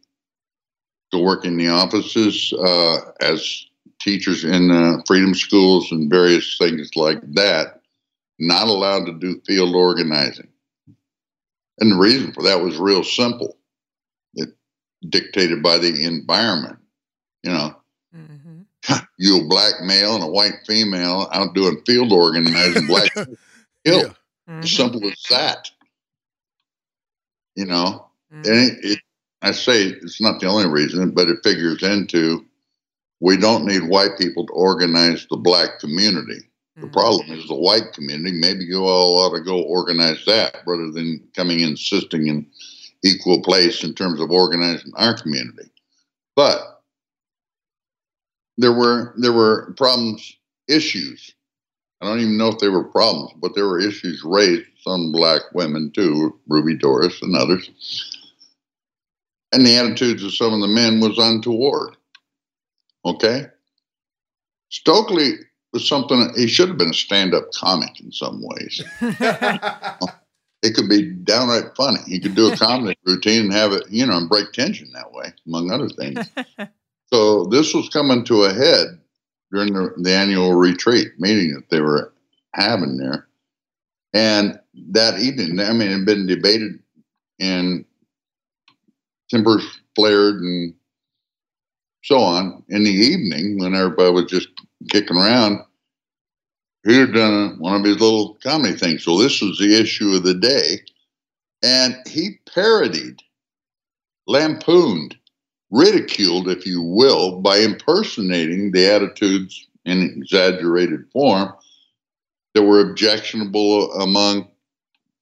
to work in the offices uh, as teachers in uh, freedom schools and various things like that, not allowed to do field organizing. And the reason for that was real simple. It dictated by the environment you know, mm-hmm. (laughs) you a black male and a white female out doing field organizing black (laughs) hill. Yeah. Mm-hmm. Simple as that. You know, mm-hmm. and it, it, I say it's not the only reason, but it figures into we don't need white people to organize the black community. The mm-hmm. problem is the white community. Maybe you all ought to go organize that rather than coming insisting in equal place in terms of organizing our community. But there were there were problems, issues. I don't even know if they were problems, but there were issues raised. Some black women too, Ruby Doris and others, and the attitudes of some of the men was untoward. Okay, Stokely was something. He should have been a stand-up comic in some ways. (laughs) it could be downright funny. He could do a comedy (laughs) routine and have it, you know, and break tension that way, among other things. So this was coming to a head during the, the annual retreat meeting that they were having there. And that evening, I mean, it had been debated and tempers flared and so on. In the evening, when everybody was just kicking around, he had done one of his little comedy things. So this was the issue of the day. And he parodied, lampooned ridiculed, if you will, by impersonating the attitudes in exaggerated form that were objectionable among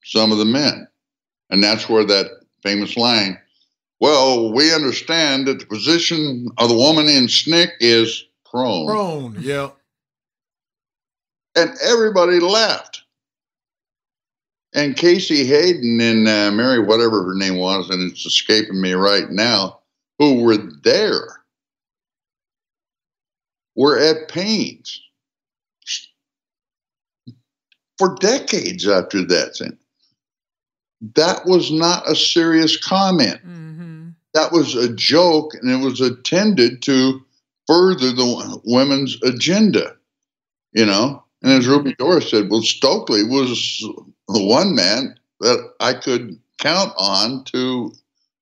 some of the men. And that's where that famous line, well, we understand that the position of the woman in SNCC is prone. Prone, yeah. And everybody laughed. And Casey Hayden and uh, Mary, whatever her name was, and it's escaping me right now, who were there, were at pains for decades after that. That was not a serious comment. That was a joke, and it was intended to further the women's agenda. You know, and as Ruby mm-hmm. Doris said, well, Stokely was the one man that I could count on to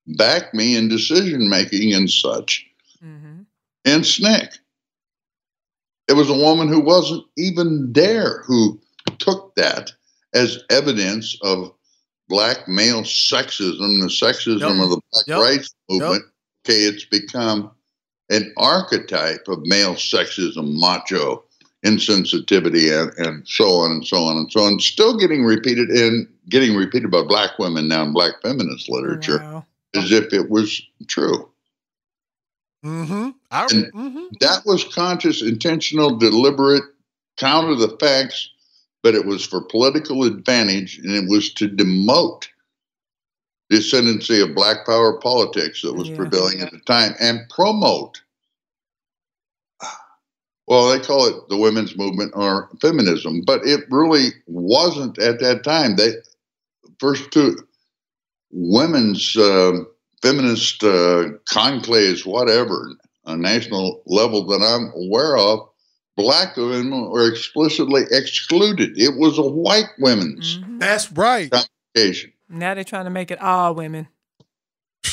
back me in decision making and such mm-hmm. And SNCC. It was a woman who wasn't even there who took that as evidence of black male sexism, the sexism Yep. of the black Yep. rights movement. Okay, it's become an archetype of male sexism, macho insensitivity, and, and so on and so on and so on. Still getting repeated and getting repeated by black women now in black feminist literature as if it was true. Mm-hmm. I, And mhm. that was conscious, intentional, deliberate, counter the facts, but it was for political advantage and it was to demote the ascendancy of black power politics that was Yeah. prevailing at the time and promote. Well, they call it the women's movement or feminism, but it really wasn't at that time. They first two women's um feminist uh, conclaves, whatever, a national level that I'm aware of, black women were explicitly excluded. It was a white women's mm-hmm. That's right. congregation. Now they're trying to make it all women.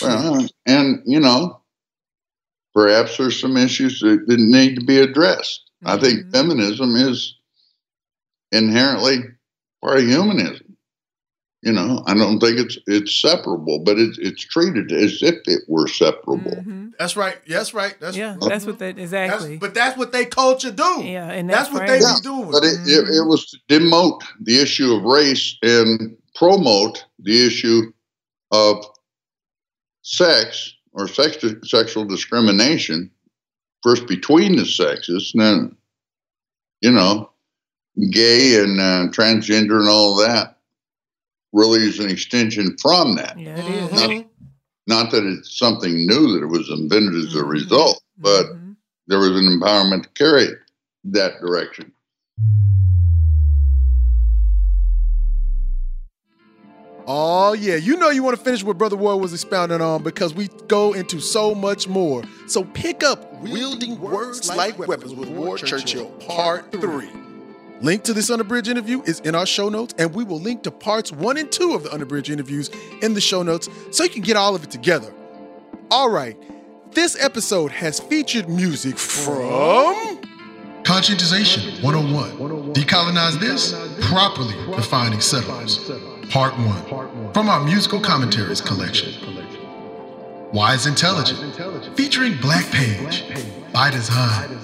Well, and, you know, perhaps there's some issues that, that need to be addressed. I think mm-hmm. feminism is inherently part of humanism. You know, I don't think it's it's separable, but it's it's treated as if it were separable. Mm-hmm. That's right. That's right. That's Yeah, that's what mm-hmm. they exactly. but that's what they culture do. Yeah, and that's that what they frame. be doing. But it, it, it mm-hmm. was to demote the issue of race and promote the issue of sex or sex, sexual discrimination, first between the sexes, and then, you know, gay and uh, transgender and all that really is an extension from that. Yeah, it mm-hmm. is. Not, not that it's something new that it was invented as a mm-hmm. result, but mm-hmm. there was an empowerment to carry it that direction. Oh yeah, you know you want to finish what Brother Ward was expounding on because we go into so much more. So pick up Wielding Words Like Weapons with Ward Churchill, Part 3. Link to this Unabridged interview is in our show notes, and we will link to parts one and two of the Unabridged interviews in the show notes so you can get all of it together. All right, this episode has featured music from. Conscientization 101. Decolonize this, properly defining settlers. Part 1. From our musical commentaries collection. Wise Intelligent, featuring Black Page, by design.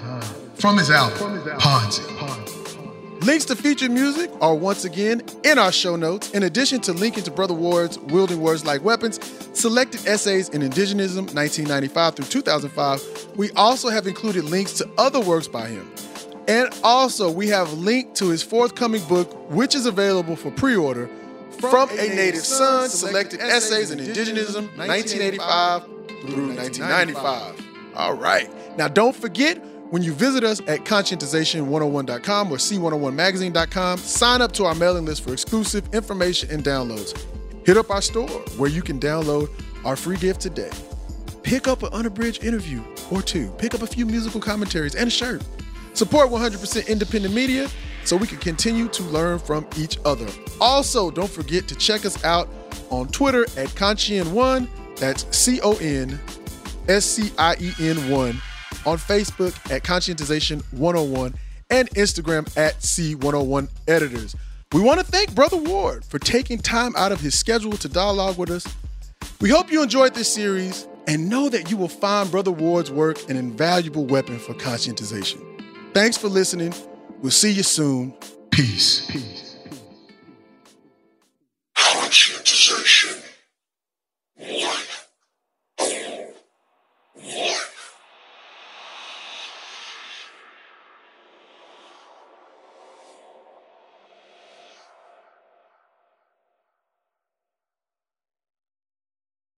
From his album, Ponzi. Links to featured music are once again in our show notes. In addition to linking to Brother Ward's Wielding Words Like Weapons, selected essays in Indigenism 1995 through 2005, we also have included links to other works by him. And also, we have linked to his forthcoming book, which is available for pre order from a Native Son Selected Essays in Indigenism 1985 through 1995. All right. Now, don't forget when you visit us at conscientization101.com or c101magazine.com, sign up to our mailing list for exclusive information and downloads. Hit up our store where you can download our free gift today. Pick up an unabridged interview or two. Pick up a few musical commentaries and a shirt. Support 100% independent media so we can continue to learn from each other. Also, don't forget to check us out on Twitter at Conscien1. That's C O N S C I E N 1. On Facebook at Conscientization 101 and Instagram at C101 Editors. We want to thank Brother Ward for taking time out of his schedule to dialogue with us. We hope you enjoyed this series and know that you will find Brother Ward's work an invaluable weapon for conscientization. Thanks for listening. We'll see you soon. Peace. Peace. Conscientization